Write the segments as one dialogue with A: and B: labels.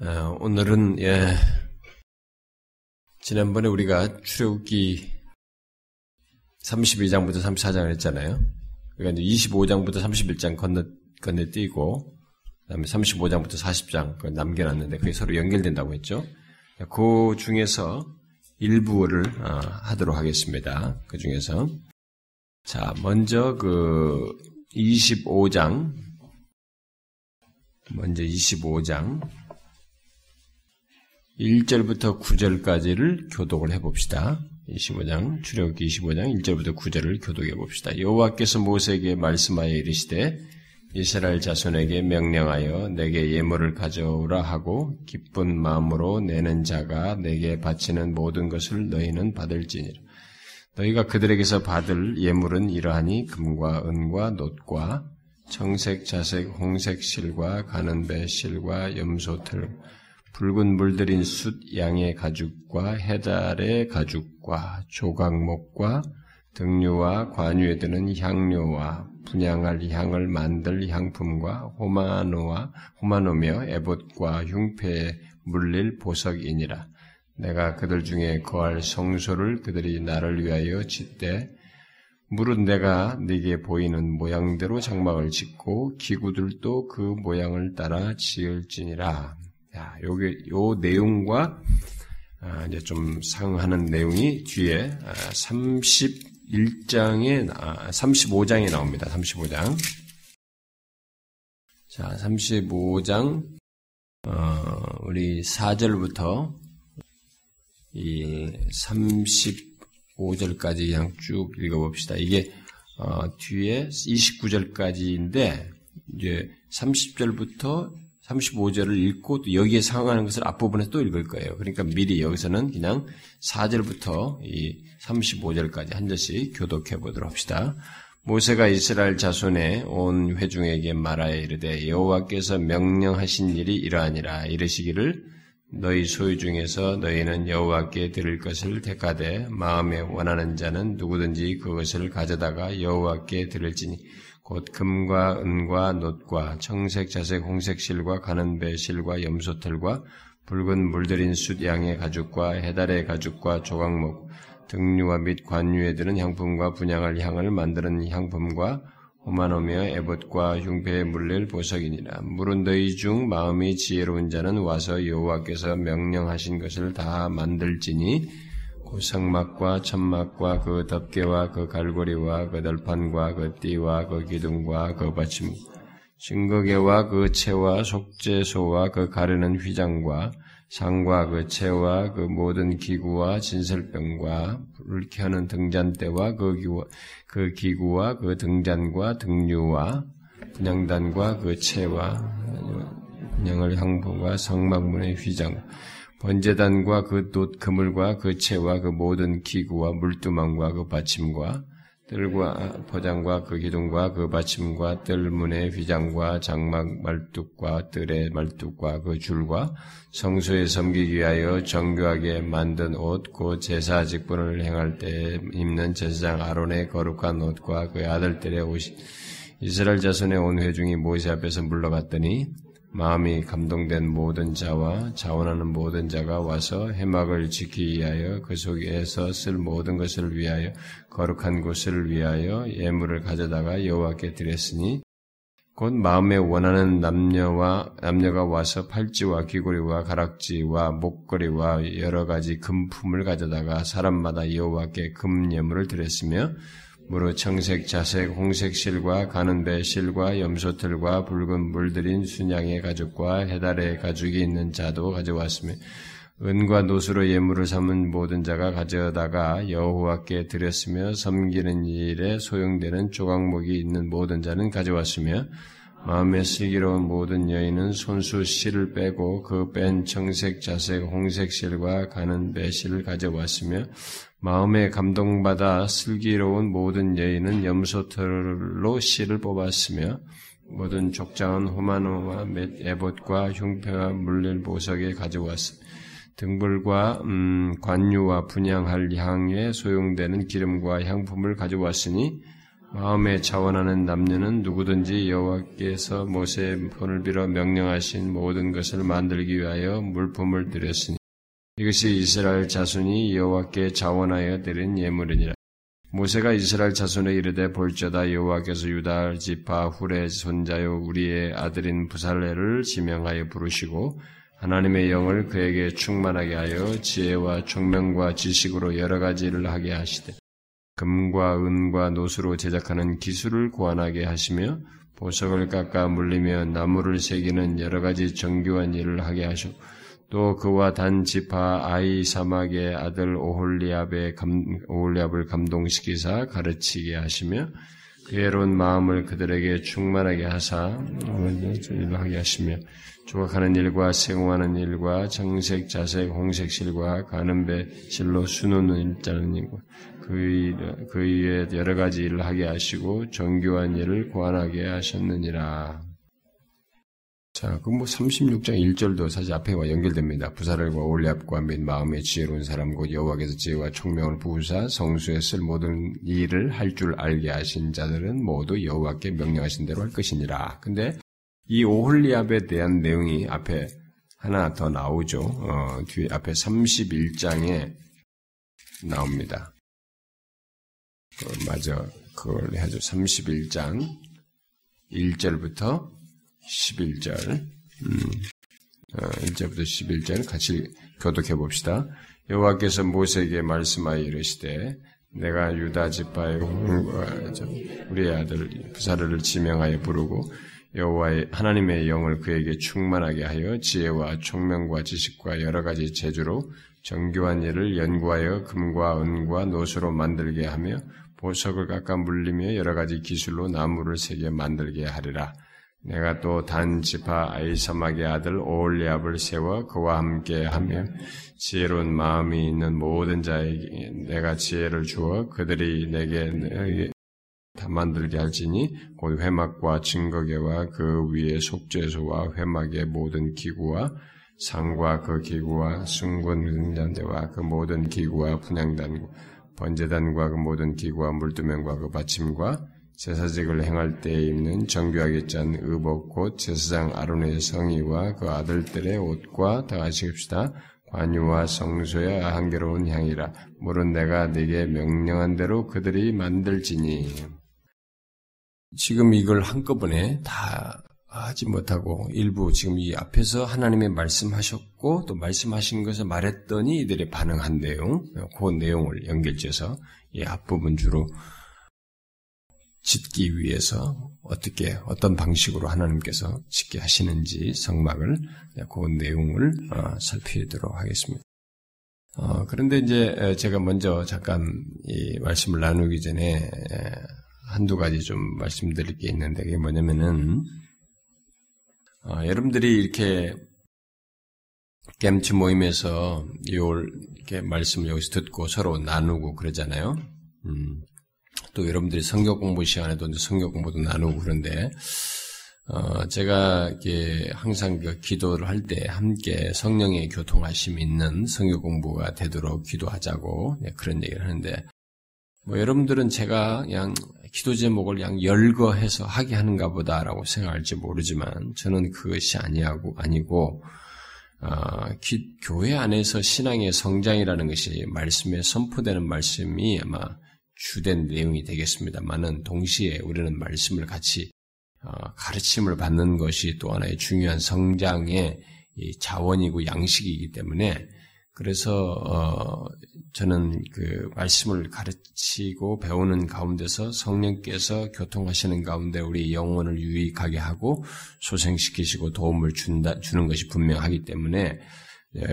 A: 어, 오늘은 예, 지난번에 우리가 출애굽기 32장부터 34장을 했잖아요. 그러니까 25장부터 31장 건너 건너뛰고 그다음에 35장부터 40장 남겨놨는데 그게 서로 연결된다고 했죠. 그 중에서 일부를 어, 하도록 하겠습니다. 그 중에서 자 먼저 그 25장 먼저 25장 1절부터 9절까지를 교독을 해봅시다. 25장, 출애굽기 25장 1절부터 9절을 교독해 봅시다. 여호와께서 모세에게 말씀하여 이르시되 이스라엘 자손에게 명령하여 내게 예물을 가져오라 하고 기쁜 마음으로 내는 자가 내게 바치는 모든 것을 너희는 받을지니라. 너희가 그들에게서 받을 예물은 이러하니 금과 은과 놋과 청색, 자색, 홍색 실과 가는 배 실과 염소털 붉은 물들인 숫 양의 가죽과 해달의 가죽과 조각목과 등류와 관유에 드는 향료와 분양할 향을 만들 향품과 호마노와 호마노며 에봇과 흉패에 물릴 보석이니라. 내가 그들 중에 거할 성소를 그들이 나를 위하여 짓되 물은 내가 네게 보이는 모양대로 장막을 짓고 기구들도 그 모양을 따라 지을지니라. 자, 요게 요 내용과 아, 이제 좀 상하는 내용이 뒤에 31장에 아, 35장에 아, 나옵니다. 35장. 자, 35장 어, 우리 4절부터 이 35절까지 그냥 쭉 읽어봅시다. 이게 어, 뒤에 29절까지인데 이제 30절부터 35절을 읽고 또 여기에 상응하는 것을 앞부분에 또 읽을 거예요. 그러니까 미리 여기서는 그냥 4절부터 이 35절까지 한 절씩 교독해 보도록 합시다. 모세가 이스라엘 자손의 온 회중에게 말하여 이르되 여호와께서 명령하신 일이 이러하니라 이르시기를 너희 소유 중에서 너희는 여호와께 드릴 것을 택하되 마음에 원하는 자는 누구든지 그것을 가져다가 여호와께 드릴지니 곧 금과 은과 놋과 청색, 자색, 홍색 실과 가는 배 실과 염소털과 붉은 물들인 숫 양의 가죽과 해달의 가죽과 조각목 등류와 및 관유에 드는 향품과 분양할 향을 만드는 향품과 호만오며 에봇과 흉패에 물릴 보석이니라. 너희 중 마음이 지혜로운 자는 와서 여호와께서 명령하신 것을 다 만들지니 그 성막과 천막과 그 덮개와 그 갈고리와 그 덜판과 그 띠와 그 기둥과 그 받침 증거계와 그 채와 속죄소와 그 가르는 휘장과 상과 그 채와 그 모든 기구와 진설병과 불을 켜는 등잔대와 그, 기구, 그 기구와 그 등잔과 등류와 분양단과 그 채와 분양을 향부와 성막문의 휘장 번제단과 그 돛 그물과 그 채와 그 모든 기구와 물두망과 그 받침과 뜰과 포장과 그 기둥과 그 받침과 뜰문의 휘장과 장막 말뚝과 뜰의 말뚝과 그 줄과 성소에 섬기기 위하여 정교하게 만든 옷, 그 제사 직분을 행할 때 입는 제사장 아론의 거룩한 옷과 그 아들들의 옷이 이스라엘 자손의 온 회중이 모세 앞에서 물러갔더니 마음이 감동된 모든 자와 자원하는 모든 자가 와서 해막을 지키기 위하여 그 속에서 쓸 모든 것을 위하여 거룩한 곳을 위하여 예물을 가져다가 여호와께 드렸으니 곧 마음에 원하는 남녀와 남녀가 와서 팔찌와 귀고리와 가락지와 목걸이와 여러 가지 금품을 가져다가 사람마다 여호와께 금 예물을 드렸으며 무로 청색, 자색, 홍색 실과 가는 배 실과 염소털과 붉은 물들인 순양의 가죽과 해달의 가죽이 있는 자도 가져왔으며 은과 노수로 예물을 삼은 모든 자가 가져다가 여호와께 드렸으며 섬기는 일에 소용되는 조각목이 있는 모든 자는 가져왔으며 마음에 슬기로운 모든 여인은 손수 실을 빼고 그 뺀 청색, 자색, 홍색 실과 가는 배실을 가져왔으며 마음에 감동받아 슬기로운 모든 여인은 염소털로 실을 뽑았으며 모든 족장은 호마노와 맷 에봇과 흉패와 물릴 보석에 가져왔으며 등불과 음, 관유와 분양할 향에 소용되는 기름과 향품을 가져왔으니 마음에 자원하는 남녀는 누구든지 여호와께서 모세의 손을 빌어 명령하신 모든 것을 만들기 위하여 물품을 드렸으니 이것이 이스라엘 자손이 여호와께 자원하여 드린 예물이니라. 모세가 이스라엘 자손에 이르되 볼저다 여호와께서 유다 지파 후레 손자요 우리의 아들인 부살레를 지명하여 부르시고 하나님의 영을 그에게 충만하게 하여 지혜와 총명과 지식으로 여러 가지 일을 하게 하시되 금과 은과 노수로 제작하는 기술을 고안하게 하시며 보석을 깎아 물리며 나무를 새기는 여러 가지 정교한 일을 하게 하시고 또 그와 단 지파 아이 사막의 아들 오홀리압의 감, 오홀리압을 감동시키사 가르치게 하시며 괴로운 마음을 그들에게 충만하게 하사 일을 하게 하시며 조각하는 일과 생화하는 일과 정색, 자색, 홍색실과 가는 배, 실로 수놓는 일자는 일과 그의, 그의 여러 가지 일을 하게 하시고 정교한 일을 고안하게 하셨느니라. 자, 그뭐 36장 1절도 사실 앞에와 연결됩니다. 부사를과 올리압과 및 마음의 지혜로운 사람 곧 여호와께서 지혜와 총명을 부으사 성수에 쓸 모든 일을 할 줄 알게 하신 자들은 모두 여호와께 명령하신 대로 할 것이니라. 근데 이 오홀리압에 대한 내용이 앞에 하나 더 나오죠. 어, 뒤에 앞에 31장에 나옵니다. 그, 맞아. 그걸 해죠. 31장 1절부터 11절, 음, 어, 1절부터 11절 같이 교독해 봅시다. 여호와께서 모세에게 말씀하여 이르시되 내가 유다 지파의 우리의 아들 부사르를 지명하여 부르고 여호와의 하나님의 영을 그에게 충만하게 하여 지혜와 총명과 지식과 여러 가지 재주로 정교한 일을 연구하여 금과 은과 노수로 만들게 하며 보석을 깎아 물리며 여러 가지 기술로 나무를 새겨 만들게 하리라. 내가 또 단 지파 아이사막의 아들 오올리압을 세워 그와 함께 하며 지혜로운 마음이 있는 모든 자에게 내가 지혜를 주어 그들이 내게 다 만들게 할지니 곧 회막과 증거계와 그 위에 속죄소와 회막의 모든 기구와 상과 그 기구와 순군 등잔대와 그 모든 기구와 분양단 번제단과 그 모든 기구와 물두면과 그 받침과 제사직을 행할 때에 입는 정교하게 짠 의복 곧 제사장 아론의 성의와 그 아들들의 옷과 다 하시옵시다. 관유와 성소야 한계로운 향이라. 물은 내가 네게 명령한 대로 그들이 만들지니. 지금 이걸 한꺼번에 다 하지 못하고 일부 지금 이 앞에서 하나님의 말씀하셨고 또 말씀하신 것을 말했더니 이들이 반응한 내용, 그 내용을 연결지어서 이 앞부분 주로 짓기 위해서 어떻게 어떤 방식으로 하나님께서 짓게 하시는지 성막을 그 내용을 어, 살피도록 하겠습니다. 어, 그런데 이제 제가 먼저 잠깐 이 말씀을 나누기 전에 한두 가지 좀 말씀드릴 게 있는데 그게 뭐냐면은 어, 여러분들이 이렇게 겜치 모임에서 요 이렇게 말씀을 여기서 듣고 서로 나누고 그러잖아요. 음, 또 여러분들이 성경 공부 시간에도 이제 성경 공부도 나누고 그런데 어, 제가 이게 항상 그 기도를 할 때 함께 성령의 교통하심이 있는 성경 공부가 되도록 기도하자고 네, 그런 얘기를 하는데 뭐 여러분들은 제가 그냥 기도 제목을 그냥 열거해서 하게 하는가 보다라고 생각할지 모르지만 저는 그것이 아니하고 아니고 어, 기, 교회 안에서 신앙의 성장이라는 것이 말씀에 선포되는 말씀이 아마 주된 내용이 되겠습니다만은 동시에 우리는 말씀을 같이 어, 가르침을 받는 것이 또 하나의 중요한 성장의 자원이고 양식이기 때문에 그래서 어, 저는 그 말씀을 가르치고 배우는 가운데서 성령께서 교통하시는 가운데 우리 영혼을 유익하게 하고 소생시키시고 도움을 준다 주는 것이 분명하기 때문에 예,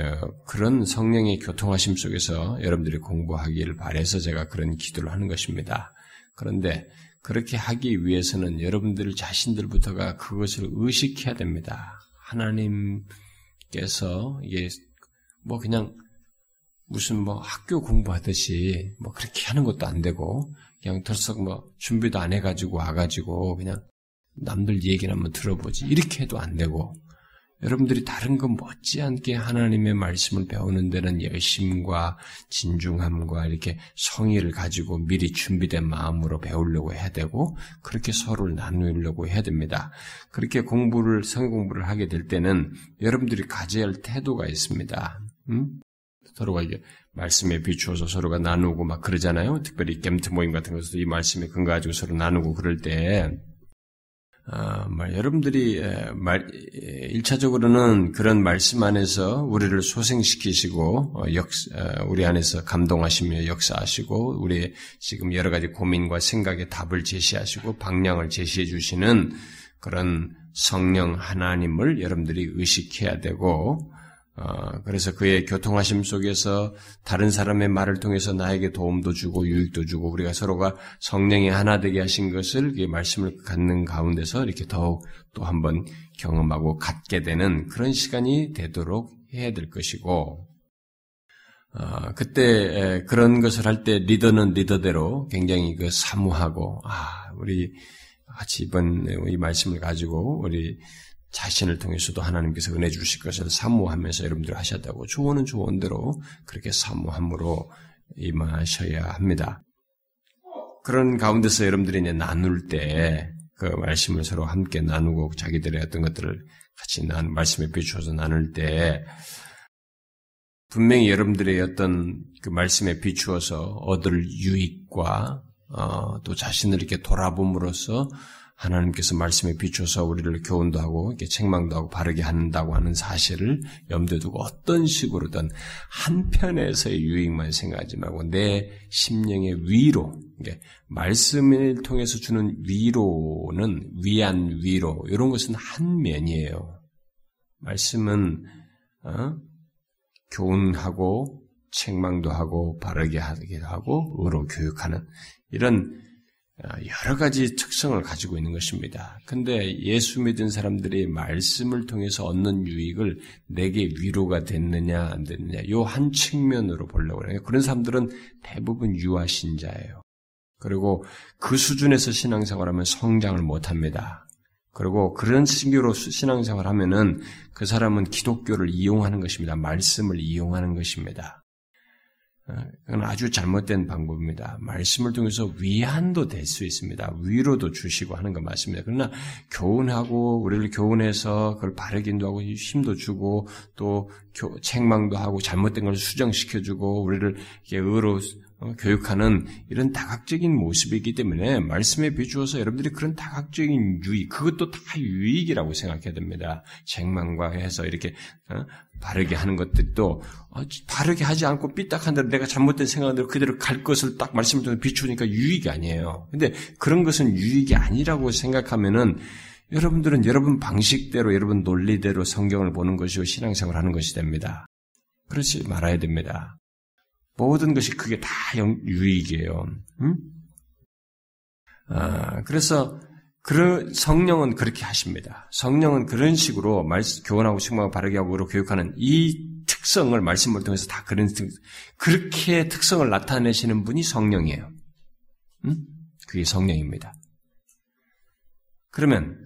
A: 그런 성령의 교통하심 속에서 여러분들이 공부하기를 바래서 제가 그런 기도를 하는 것입니다. 그런데 그렇게 하기 위해서는 여러분들 자신들부터가 그것을 의식해야 됩니다. 하나님께서 이게 뭐 그냥 무슨 뭐 학교 공부하듯이 뭐 그렇게 하는 것도 안 되고 그냥 덜썩 뭐 준비도 안 해가지고 와가지고 그냥 남들 얘기를 한번 들어보지 이렇게 해도 안 되고 여러분들이 다른 것 못지않게 하나님의 말씀을 배우는 데는 열심과 진중함과 이렇게 성의를 가지고 미리 준비된 마음으로 배우려고 해야 되고 그렇게 서로를 나누려고 해야 됩니다. 그렇게 공부를 성의 공부를 하게 될 때는 여러분들이 가져야 할 태도가 있습니다. 음? 서로가 이게 말씀에 비추어서 서로가 나누고 막 그러잖아요. 특별히 겜트 모임 같은 것도 이 말씀에 근거 가지고 서로 나누고 그럴 때 아, 말, 여러분들이 말, 1차적으로는 그런 말씀 안에서 우리를 소생시키시고 어, 역, 어, 우리 안에서 감동하시며 역사하시고 우리 지금 여러 가지 고민과 생각에 답을 제시하시고 방향을 제시해 주시는 그런 성령 하나님을 여러분들이 의식해야 되고 어, 그래서 그의 교통하심 속에서 다른 사람의 말을 통해서 나에게 도움도 주고 유익도 주고 우리가 서로가 성령이 하나 되게 하신 것을 말씀을 갖는 가운데서 이렇게 더욱 또 한번 경험하고 갖게 되는 그런 시간이 되도록 해야 될 것이고 어, 그때 그런 것을 할 때 리더는 리더대로 굉장히 그 사무하고 아 우리 같이 이번 이 말씀을 가지고 우리 자신을 통해서도 하나님께서 은혜 주실 것을 사모하면서 여러분들 하셨다고 조언은 조언대로 그렇게 사모함으로 임하셔야 합니다. 그런 가운데서 여러분들이 이제 나눌 때 그 말씀을 서로 함께 나누고 자기들의 어떤 것들을 같이 난 말씀에 비추어서 나눌 때 분명히 여러분들의 어떤 그 말씀에 비추어서 얻을 유익과 어, 또 자신을 이렇게 돌아봄으로써 하나님께서 말씀에 비춰서 우리를 교훈도 하고 이렇게 책망도 하고 바르게 한다고 하는 사실을 염두에 두고 어떤 식으로든 한편에서의 유익만 생각하지 말고 내 심령의 위로, 말씀을 통해서 주는 위로는 위안 위로 이런 것은 한 면이에요. 말씀은 어? 교훈하고 책망도 하고 바르게 하기도 하고 의로 교육하는 이런 아, 여러 가지 특성을 가지고 있는 것입니다. 근데 예수 믿은 사람들이 말씀을 통해서 얻는 유익을 내게 위로가 됐느냐 안 됐느냐 요 한 측면으로 보려고 해요. 그런 사람들은 대부분 유아신자예요. 그리고 그 수준에서 신앙생활 하면 성장을 못 합니다. 그리고 그런 식으로 신앙생활 하면은 그 사람은 기독교를 이용하는 것입니다. 말씀을 이용하는 것입니다. 어, 그건 아주 잘못된 방법입니다. 말씀을 통해서 위안도 될 수 있습니다. 위로도 주시고 하는 건 맞습니다. 그러나 교훈하고 우리를 교훈해서 그걸 바르게 인도하고 힘도 주고 또 책망도 하고 잘못된 걸 수정시켜주고 우리를 의로 어, 교육하는 이런 다각적인 모습이기 때문에 말씀에 비추어서 여러분들이 그런 다각적인 유익, 그것도 다 유익이라고 생각해야 됩니다. 책망과 해서 이렇게 어, 바르게 하는 것들도 어, 바르게 하지 않고 삐딱한 대로 내가 잘못된 생각대로 그대로 갈 것을 딱 말씀을 통해 비추니까 유익이 아니에요. 근데 그런 것은 유익이 아니라고 생각하면은 여러분들은 여러분 방식대로 여러분 논리대로 성경을 보는 것이고 신앙생활 하는 것이 됩니다. 그렇지 말아야 됩니다. 모든 것이 그게 다 유익이에요. 음? 아, 그래서 그 성령은 그렇게 하십니다. 성령은 그런 식으로 말씀, 교훈하고 책망하고 바르게 하고 로 교육하는 이 특성을 말씀을 통해서 다 그런 그렇게 특성을 나타내시는 분이 성령이에요. 음? 그게 성령입니다. 그러면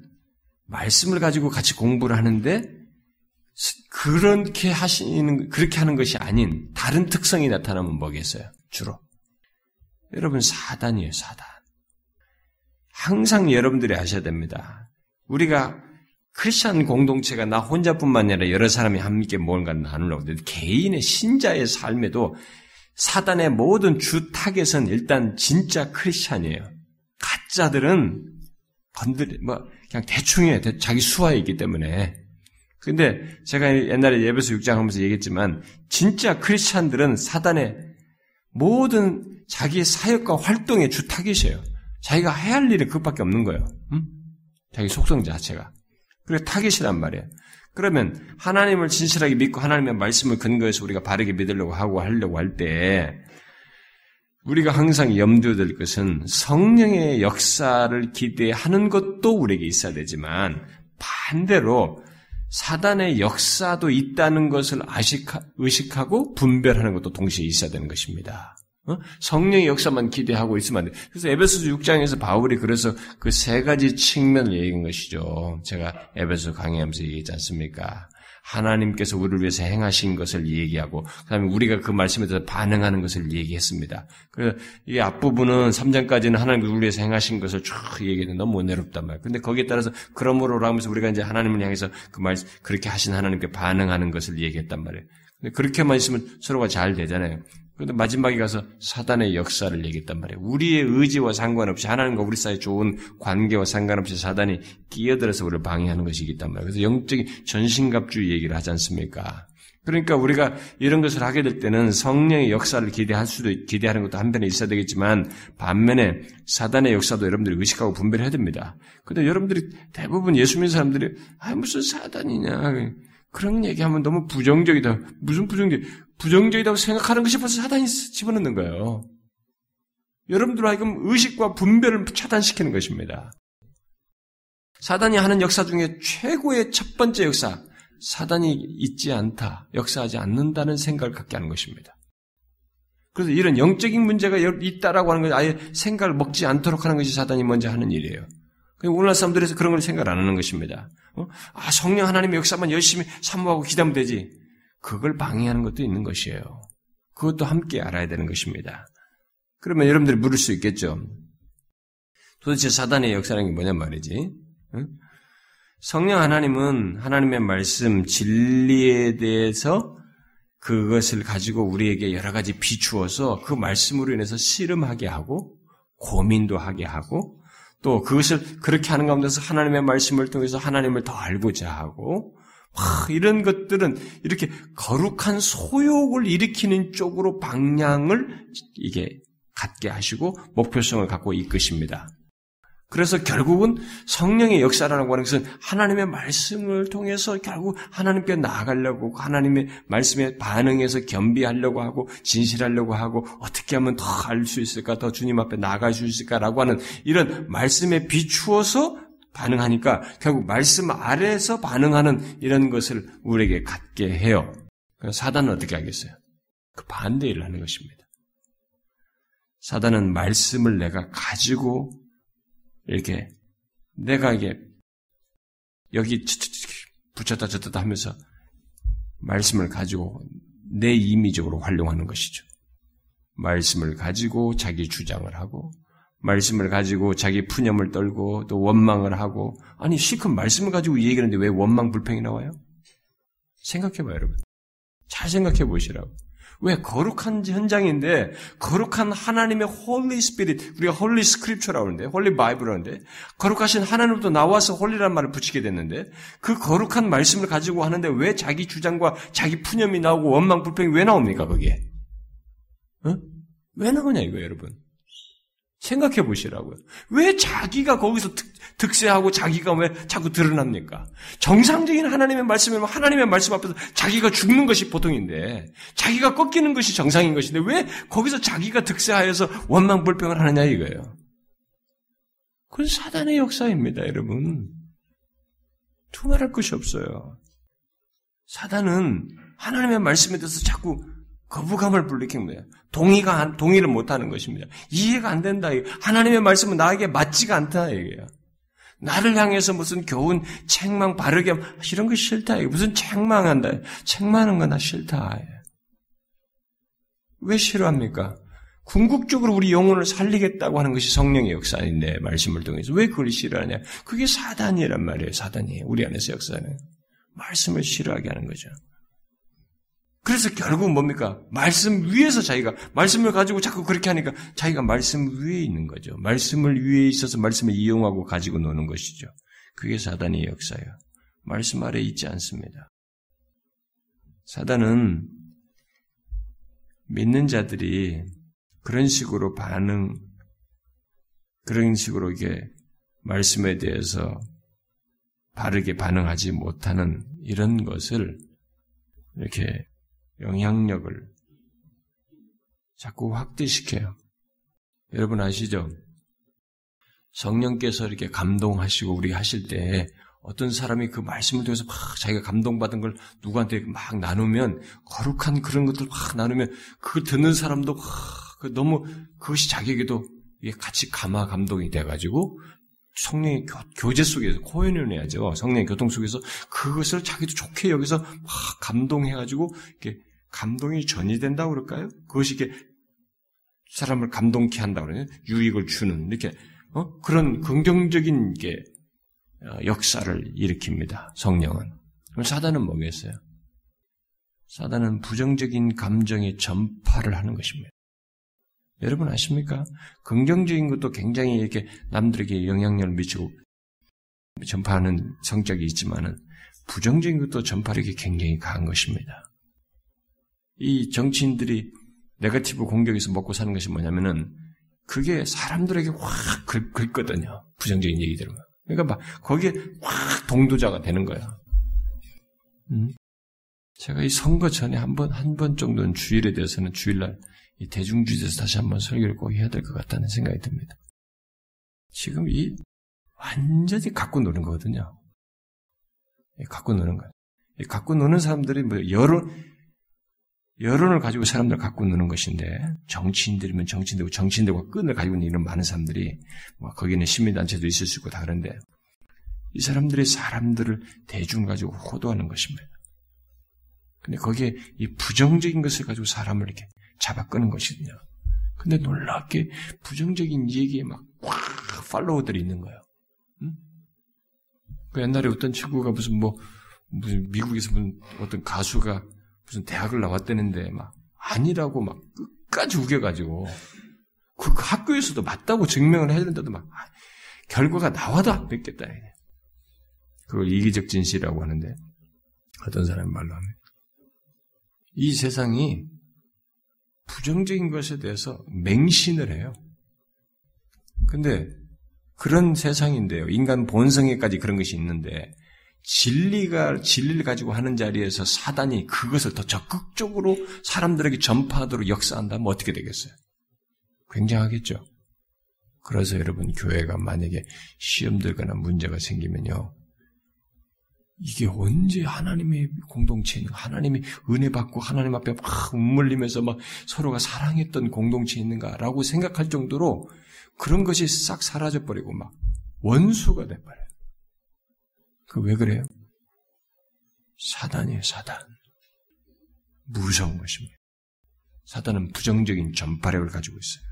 A: 말씀을 가지고 같이 공부를 하는데 그렇게 하시는, 그렇게 하는 것이 아닌 다른 특성이 나타나면 뭐겠어요? 주로. 여러분, 사단이에요, 사단. 항상 여러분들이 아셔야 됩니다. 우리가 크리스천 공동체가 나 혼자뿐만 아니라 여러 사람이 함께 뭔가 나누려고 하는데 개인의 신자의 삶에도 사단의 모든 주 타겟은 일단 진짜 크리스천이에요. 가짜들은 건드리, 뭐, 그냥 대충해. 자기 수하에 있기 때문에. 근데 제가 옛날에 에베소서 6장 하면서 얘기했지만 진짜 크리스찬들은 사단의 모든 자기의 사역과 활동의 주 타깃이에요. 자기가 해야 할 일이 그것밖에 없는 거예요. 음? 자기 속성 자체가. 그래 타깃이란 말이에요. 그러면 하나님을 진실하게 믿고 하나님의 말씀을 근거해서 우리가 바르게 믿으려고 하고 하려고 할 때 우리가 항상 염두에 둘 것은 성령의 역사를 기대하는 것도 우리에게 있어야 되지만 반대로 사단의 역사도 있다는 것을 아식하, 의식하고 분별하는 것도 동시에 있어야 되는 것입니다. 어? 성령의 역사만 기대하고 있으면 안 돼. 그래서 에베소서 6장에서 바울이 그래서 그 세 가지 측면을 얘기한 것이죠. 제가 에베소 강의하면서 얘기했지 않습니까? 하나님께서 우리를 위해서 행하신 것을 얘기하고, 그 다음에 우리가 그 말씀에 대해서 반응하는 것을 얘기했습니다. 그래서 이 앞부분은 3장까지는 하나님께서 우리를 위해서 행하신 것을 쭉 얘기했는데 너무 은혜롭단 말이에요. 근데 거기에 따라서 그러므로 하면서 우리가 이제 하나님을 향해서 그 말, 그렇게 하신 하나님께 반응하는 것을 얘기했단 말이에요. 근데 그렇게만 있으면 서로가 잘 되잖아요. 그런데 마지막에 가서 사단의 역사를 얘기했단 말이에요. 우리의 의지와 상관없이 하나님과 우리 사이 좋은 관계와 상관없이 사단이 끼어들어서 우리를 방해하는 것이기 때문에 그래서 영적인 전신갑주 얘기를 하지 않습니까? 그러니까 우리가 이런 것을 하게 될 때는 성령의 역사를 기대할 수도 기대하는 것도 한편에 있어야 되겠지만 반면에 사단의 역사도 여러분들이 의식하고 분별해야 됩니다. 근데 여러분들이 대부분 예수 믿는 사람들이 아 무슨 사단이냐 그런 얘기하면 너무 부정적이다. 무슨 부정적? 부정적이라고 생각하는 것이 벌써 사단이 집어넣는 거예요. 여러분들 하여금 의식과 분별을 차단시키는 것입니다. 사단이 하는 역사 중에 최고의 첫 번째 역사, 사단이 있지 않다, 역사하지 않는다는 생각을 갖게 하는 것입니다. 그래서 이런 영적인 문제가 있다라고 하는 것 아예 생각을 먹지 않도록 하는 것이 사단이 먼저 하는 일이에요. 오늘날 사람들에서 그런 걸 생각 안 하는 것입니다. 어? 아, 성령 하나님의 역사만 열심히 사모하고 기다면 되지. 그걸 방해하는 것도 있는 것이에요. 그것도 함께 알아야 되는 것입니다. 그러면 여러분들이 물을 수 있겠죠. 도대체 사단의 역사라는 게 뭐냐 말이지. 성령 하나님은 하나님의 말씀, 진리에 대해서 그것을 가지고 우리에게 여러 가지 비추어서 그 말씀으로 인해서 씨름하게 하고 고민도 하게 하고 또 그것을 그렇게 하는 가운데서 하나님의 말씀을 통해서 하나님을 더 알고자 하고 이런 것들은 이렇게 거룩한 소욕을 일으키는 쪽으로 방향을 이게 갖게 하시고 목표성을 갖고 이끄십니다. 그래서 결국은 성령의 역사라고 하는 것은 하나님의 말씀을 통해서 결국 하나님께 나아가려고 하나님의 말씀에 반응해서 겸비하려고 하고 진실하려고 하고 어떻게 하면 더 알 수 있을까 더 주님 앞에 나아갈 수 있을까라고 하는 이런 말씀에 비추어서 반응하니까 결국 말씀 아래에서 반응하는 이런 것을 우리에게 갖게 해요. 사단은 어떻게 하겠어요? 그 반대 일을 하는 것입니다. 사단은 말씀을 내가 가지고 이렇게 내가 이게 여기 붙였다 졌다 하면서 말씀을 가지고 내 임의적으로 활용하는 것이죠. 말씀을 가지고 자기 주장을 하고 말씀을 가지고 자기 푸념을 떨고 또 원망을 하고 아니 실컷 말씀을 가지고 얘기하는데 왜 원망 불평이 나와요? 생각해봐요 여러분. 잘 생각해 보시라고. 왜 거룩한 현장인데 거룩한 하나님의 Holy Spirit 우리가 Holy Scripture라고 하는데 Holy Bible이라고 하는데 거룩하신 하나님부터 나와서 holy란 말을 붙이게 됐는데 그 거룩한 말씀을 가지고 하는데 왜 자기 주장과 자기 푸념이 나오고 원망 불평이 왜 나옵니까 거기에? 어? 왜 나오냐 이거 여러분. 생각해 보시라고요. 왜 자기가 거기서 득, 세하고 자기가 왜 자꾸 드러납니까? 정상적인 하나님의 말씀이면 하나님의 말씀 앞에서 자기가 죽는 것이 보통인데, 자기가 꺾이는 것이 정상인 것인데, 왜 거기서 자기가 득세하여서 원망불평을 하느냐 이거예요. 그건 사단의 역사입니다, 여러분. 두말할 것이 없어요. 사단은 하나님의 말씀에 대해서 자꾸 거부감을 거예요. 동의가 동의를 못하는 것입니다. 이해가 안 된다. 하나님의 말씀은 나에게 맞지가 않다 이게요. 나를 향해서 무슨 교훈, 책망, 바르게 이런 거 싫다. 무슨 책망한다. 책망하는 거나 싫다. 왜 싫어합니까? 궁극적으로 우리 영혼을 살리겠다고 하는 것이 성령의 역사인데 말씀을 통해서 왜 그걸 싫어하냐? 그게 사단이란 말이에요. 사단이 우리 안에서 역사는 말씀을 싫어하게 하는 거죠. 그래서 결국은 뭡니까? 말씀 위에서 자기가 말씀을 가지고 자꾸 그렇게 하니까 자기가 말씀 위에 있는 거죠. 말씀을 위에 있어서 말씀을 이용하고 가지고 노는 것이죠. 그게 사단의 역사예요. 말씀 아래 있지 않습니다. 사단은 믿는 자들이 그런 식으로 반응, 그런 식으로 이게 말씀에 대해서 바르게 반응하지 못하는 이런 것을 이렇게 영향력을 자꾸 확대시켜요. 여러분 아시죠? 성령께서 이렇게 감동하시고 우리 하실 때 어떤 사람이 그 말씀을 통해서 막 자기가 감동받은 걸 누구한테 막 나누면 거룩한 그런 것들 막 나누면 그걸 듣는 사람도 막그 너무 그것이 자기에게도 같이 감화 감동이 돼가지고 성령의 교, 제 속에서 코인을 해야죠. 성령의 교통 속에서 그것을 자기도 좋게 여기서 막 감동해가지고 이렇게 감동이 전이된다고 그럴까요? 그것이 이렇게 사람을 감동케 한다고 그러요 유익을 주는 이렇게 어? 그런 긍정적인 게 어, 역사를 일으킵니다. 성령은. 그럼 사단은 뭐겠어요? 사단은 부정적인 감정의 전파를 하는 것입니다. 여러분 아십니까? 긍정적인 것도 굉장히 이렇게 남들에게 영향력을 미치고 전파하는 성격이 있지만은 부정적인 것도 전파력이 굉장히 강한 것입니다. 이 정치인들이 네거티브 공격에서 먹고 사는 것이 뭐냐면은 그게 사람들에게 확 긁, 긁거든요. 부정적인 얘기 들으면. 그러니까 막 거기에 확 동도자가 되는 거야. 음? 제가 이 선거 전에 한 번, 한 번 정도는 주일에 대해서는 주일날 이 대중주의에서 다시 한번 설교를 꼭 해야 될 것 같다는 생각이 듭니다. 지금 이 완전히 갖고 노는 거거든요. 갖고 노는 거예요. 갖고 노는 사람들이 뭐 여론, 여론을 가지고 사람들 갖고 노는 것인데 정치인들이면 정치인들고 정치인들과 끈을 가지고 있는 이런 많은 사람들이 뭐 거기는 시민단체도 있을 수 있고 다 그런데 이 사람들이 사람들을 대중 가지고 호도하는 것입니다. 근데 거기에 이 부정적인 것을 가지고 사람을 이렇게 잡아 끄는 것이거든요. 근데 놀랍게 부정적인 얘기에 막 꽉 팔로워들이 있는 거예요. 응? 그 옛날에 어떤 친구가 무슨 뭐 무슨 미국에서 무슨 어떤 가수가 무슨 대학을 나왔다는데 막 아니라고 막 끝까지 우겨가지고 그, 그 학교에서도 맞다고 증명을 해야 된다도 막 아, 결과가 나와도 안 믿겠다. 그걸 이기적 진실이라고 하는데 어떤 사람이 말로 하면 이 세상이 부정적인 것에 대해서 맹신을 해요. 근데 그런 세상인데요. 인간 본성에까지 그런 것이 있는데 진리가 진리를 가지고 하는 자리에서 사단이 그것을 더 적극적으로 사람들에게 전파하도록 역사한다면 어떻게 되겠어요? 굉장하겠죠. 그래서 여러분 교회가 만약에 시험 들거나 문제가 생기면요. 이게 언제 하나님의 공동체인 하나님이 은혜 받고 하나님 앞에 막 웃물리면서 막 서로가 사랑했던 공동체에 있는가라고 생각할 정도로 그런 것이 싹 사라져 버리고 막 원수가 돼 버려요. 그 왜 그래요? 사단이에요, 사단. 무서운 것입니다. 사단은 부정적인 전파력을 가지고 있어요.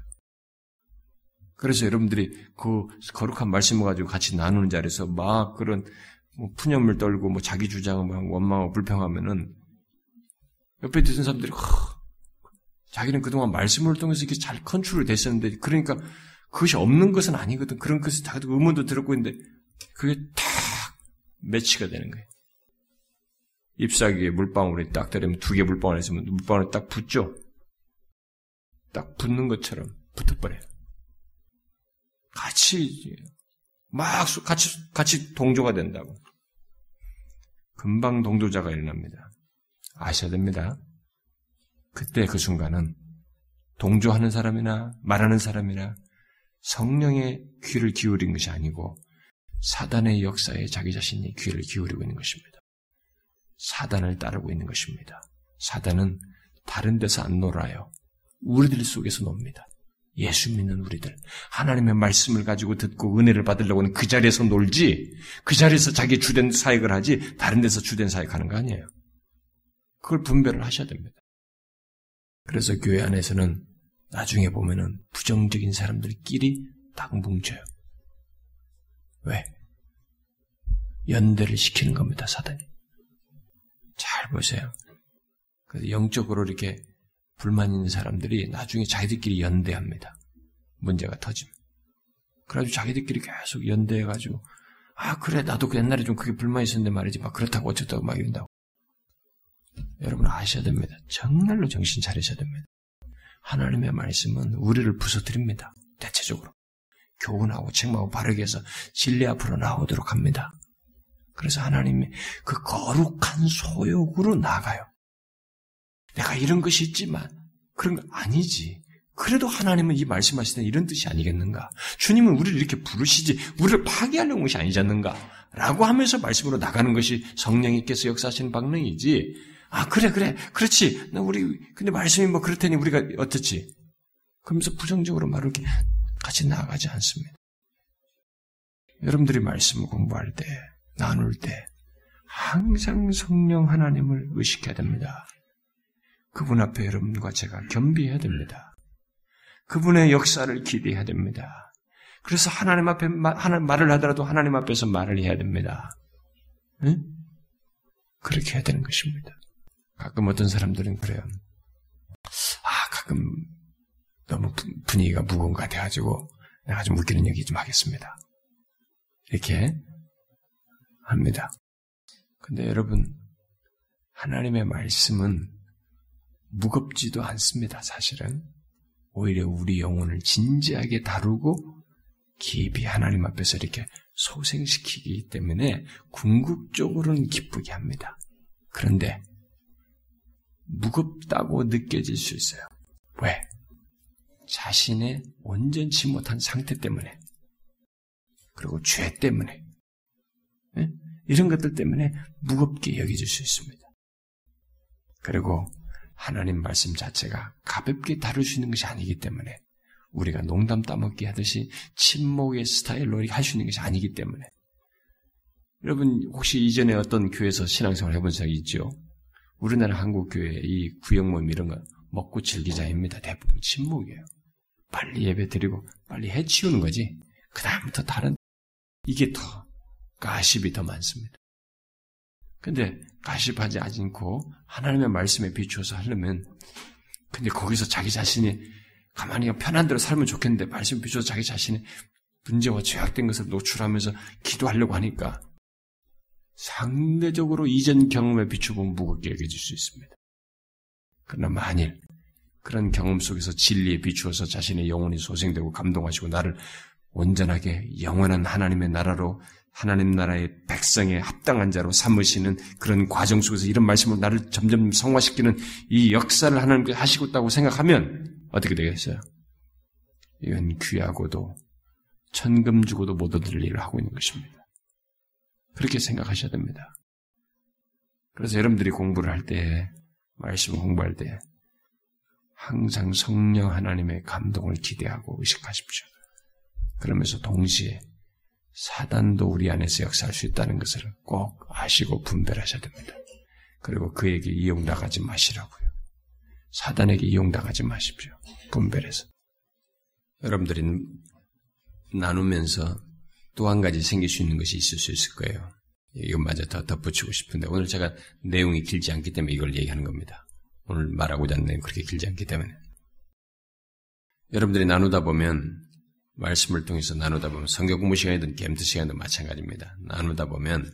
A: 그래서 여러분들이 그 거룩한 말씀을 가지고 같이 나누는 자리에서 막 그런 뭐 푸념을 떨고 뭐 자기 주장을 막 원망하고 불평하면은 옆에 듣는 사람들이 허, 자기는 그동안 말씀을 통해서 이렇게 잘 컨트롤 됐었는데 그러니까 그것이 없는 것은 아니거든. 그런 것이 다 의문도 들었고 있는데 그게 탁 매치가 되는 거예요. 잎사귀에 물방울이 딱 때리면 두 개 물방울 있으면 물방울이 딱 붙죠. 딱 붙는 것처럼 붙어버려요. 같이 막 같이 같이 동조가 된다고. 금방 동조자가 일어납니다. 아셔야 됩니다. 그때 그 순간은 동조하는 사람이나 말하는 사람이나 성령의 귀를 기울인 것이 아니고 사단의 역사에 자기 자신이 귀를 기울이고 있는 것입니다. 사단을 따르고 있는 것입니다. 사단은 다른 데서 안 놀아요. 우리들 속에서 놉니다. 예수 믿는 우리들, 하나님의 말씀을 가지고 듣고 은혜를 받으려고는 그 자리에서 놀지, 그 자리에서 자기 주된 사역을 하지, 다른 데서 주된 사역하는 거 아니에요. 그걸 분별을 하셔야 됩니다. 그래서 교회 안에서는 나중에 보면은 부정적인 사람들끼리 딱 뭉쳐요. 왜? 연대를 시키는 겁니다, 사단이. 잘 보세요. 그래서 영적으로 이렇게 불만 있는 사람들이 나중에 자기들끼리 연대합니다. 문제가 터지면. 그래가지고 자기들끼리 계속 연대해가지고, 아, 그래, 나도 그 옛날에 좀 그게 불만 있었는데 말이지. 막 그렇다고 어쩌다고 막 이런다고. 여러분 아셔야 됩니다. 정말로 정신 차리셔야 됩니다. 하나님의 말씀은 우리를 부서뜨립니다. 대체적으로. 교훈하고 책망하고 바르게 해서 진리 앞으로 나오도록 합니다. 그래서 하나님이 그 거룩한 소욕으로 나가요. 내가 이런 것이 있지만 그런 거 아니지. 그래도 하나님은 이 말씀하실 때 이런 뜻이 아니겠는가? 주님은 우리를 이렇게 부르시지 우리를 파괴하려는 것이 아니지 않는가? 라고 하면서 말씀으로 나가는 것이 성령님께서 역사하시는 방능이지. 아 그래 그래 그렇지. 나 우리 근데 말씀이 뭐 그렇다니 우리가 어떻지? 그러면서 부정적으로 말을 이렇게 같이 나아가지 않습니다. 여러분들이 말씀을 공부할 때, 나눌 때, 항상 성령 하나님을 의식해야 됩니다. 그분 앞에 여러분과 제가 겸비해야 됩니다. 그분의 역사를 기대해야 됩니다. 그래서 하나님 앞에 하나, 말을 하더라도 하나님 앞에서 말을 해야 됩니다. 응? 그렇게 해야 되는 것입니다. 가끔 어떤 사람들은 그래요. 아, 가끔 너무 분위기가 무거운 것 같아가지고 좀 웃기는 얘기 좀 하겠습니다. 이렇게 합니다. 근데 여러분, 하나님의 말씀은 무겁지도 않습니다, 사실은. 오히려 우리 영혼을 진지하게 다루고 깊이 하나님 앞에서 이렇게 소생시키기 때문에 궁극적으로는 기쁘게 합니다. 그런데 무겁다고 느껴질 수 있어요. 왜? 자신의 온전치 못한 상태 때문에 그리고 죄 때문에 네? 이런 것들 때문에 무겁게 여겨질 수 있습니다. 그리고 하나님 말씀 자체가 가볍게 다룰 수 있는 것이 아니기 때문에 우리가 농담 따먹기 하듯이 침묵의 스타일로 할 수 있는 것이 아니기 때문에 여러분 혹시 이전에 어떤 교회에서 신앙생활 해본 적이 있죠? 우리나라 한국 교회 이 구역 모임 이런 거 먹고 즐기자입니다. 대부분 침묵이에요. 빨리 예배 드리고 빨리 해치우는 거지. 그 다음부터 다른 이게 더 가십이 더 많습니다. 근데 가십하지 않고 하나님의 말씀에 비추어서 하려면 근데 거기서 자기 자신이 가만히 편한 대로 살면 좋겠는데 말씀 비추어서 자기 자신의 문제와 죄악된 것을 노출하면서 기도하려고 하니까 상대적으로 이전 경험에 비추고 무겁게 여겨질 수 있습니다. 그러나 만일 그런 경험 속에서 진리에 비추어서 자신의 영혼이 소생되고 감동하시고 나를 온전하게 영원한 하나님의 나라로 하나님 나라의 백성에 합당한 자로 삼으시는 그런 과정 속에서 이런 말씀을 나를 점점 성화시키는 이 역사를 하나님께서 하시고 있다고 생각하면 어떻게 되겠어요? 이건 귀하고도 천금 주고도 못 얻을 일을 하고 있는 것입니다. 그렇게 생각하셔야 됩니다. 그래서 여러분들이 공부를 할 때, 말씀 공부할 때, 항상 성령 하나님의 감동을 기대하고 의식하십시오. 그러면서 동시에 사단도 우리 안에서 역사할 수 있다는 것을 꼭 아시고 분별하셔야 됩니다. 그리고 그에게 이용당하지 마시라고요. 사단에게 이용당하지 마십시오. 분별해서. 여러분들이 나누면서 또 한 가지 생길 수 있는 것이 있을 수 있을 거예요. 이것마저 더 덧붙이고 싶은데 오늘 제가 내용이 길지 않기 때문에 이걸 얘기하는 겁니다. 오늘 말하고자 하는 내용 그렇게 길지 않기 때문에. 여러분들이 나누다 보면 말씀을 통해서 나누다 보면 성경 공부 시간이든 겜트 시간도 마찬가지입니다. 나누다 보면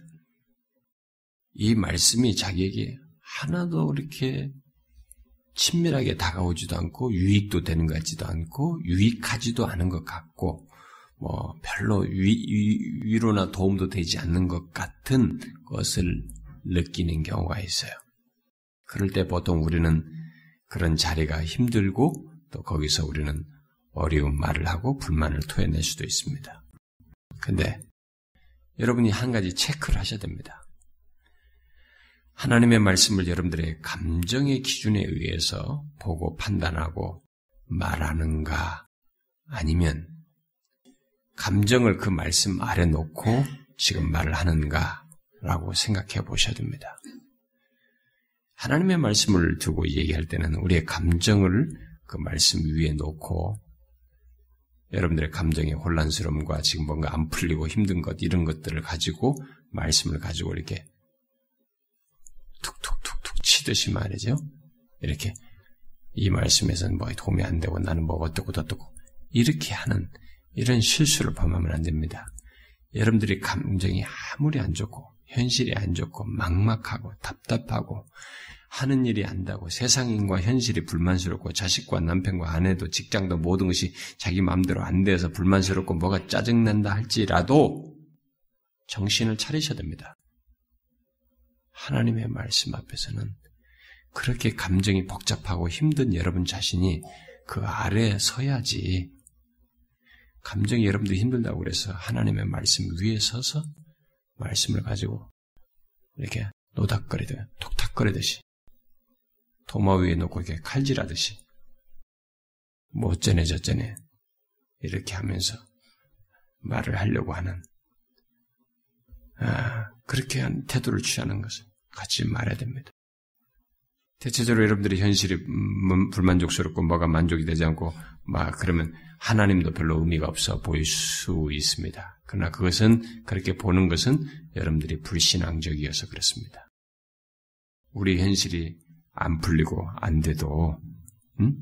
A: 이 말씀이 자기에게 하나도 이렇게 친밀하게 다가오지도 않고 유익도 되는 것 같지도 않고 유익하지도 않은 것 같고 뭐 별로 위, 로나 도움도 되지 않는 것 같은 것을 느끼는 경우가 있어요. 그럴 때 보통 우리는 그런 자리가 힘들고 또 거기서 우리는 어려운 말을 하고 불만을 토해낼 수도 있습니다. 근데 여러분이 한 가지 체크를 하셔야 됩니다. 하나님의 말씀을 여러분들의 감정의 기준에 의해서 보고 판단하고 말하는가 아니면 감정을 그 말씀 아래 놓고 지금 말을 하는가라고 생각해 보셔야 됩니다. 하나님의 말씀을 두고 얘기할 때는 우리의 감정을 그 말씀 위에 놓고 여러분들의 감정의 혼란스러움과 지금 뭔가 안 풀리고 힘든 것, 이런 것들을 가지고, 말씀을 가지고 이렇게 툭툭툭툭 치듯이 말이죠. 이렇게, 이 말씀에서는 뭐 도움이 안 되고 나는 뭐 어떻고 어떻고, 이렇게 하는 이런 실수를 범하면 안 됩니다. 여러분들이 감정이 아무리 안 좋고, 현실이 안 좋고, 막막하고, 답답하고, 하는 일이 안다고 세상인과 현실이 불만스럽고 자식과 남편과 아내도 직장도 모든 것이 자기 마음대로 안 돼서 불만스럽고 뭐가 짜증난다 할지라도 정신을 차리셔야 됩니다. 하나님의 말씀 앞에서는 그렇게 감정이 복잡하고 힘든 여러분 자신이 그 아래에 서야지 감정이 여러분들 힘들다고 그래서 하나님의 말씀 위에 서서 말씀을 가지고 이렇게 노닥거리듯 톡탁거리듯이 도마 위에 놓고 이렇게 칼질하듯이 뭐 어쩌네 저쩌네 이렇게 하면서 말을 하려고 하는 아, 그렇게 한 태도를 취하는 것을 같이 말해야 됩니다. 대체적으로 여러분들이 현실이 불만족스럽고 뭐가 만족이 되지 않고 막 그러면 하나님도 별로 의미가 없어 보일 수 있습니다. 그러나 그것은 그렇게 보는 것은 여러분들이 불신앙적이어서 그렇습니다. 우리 현실이 안 풀리고 안 돼도 음?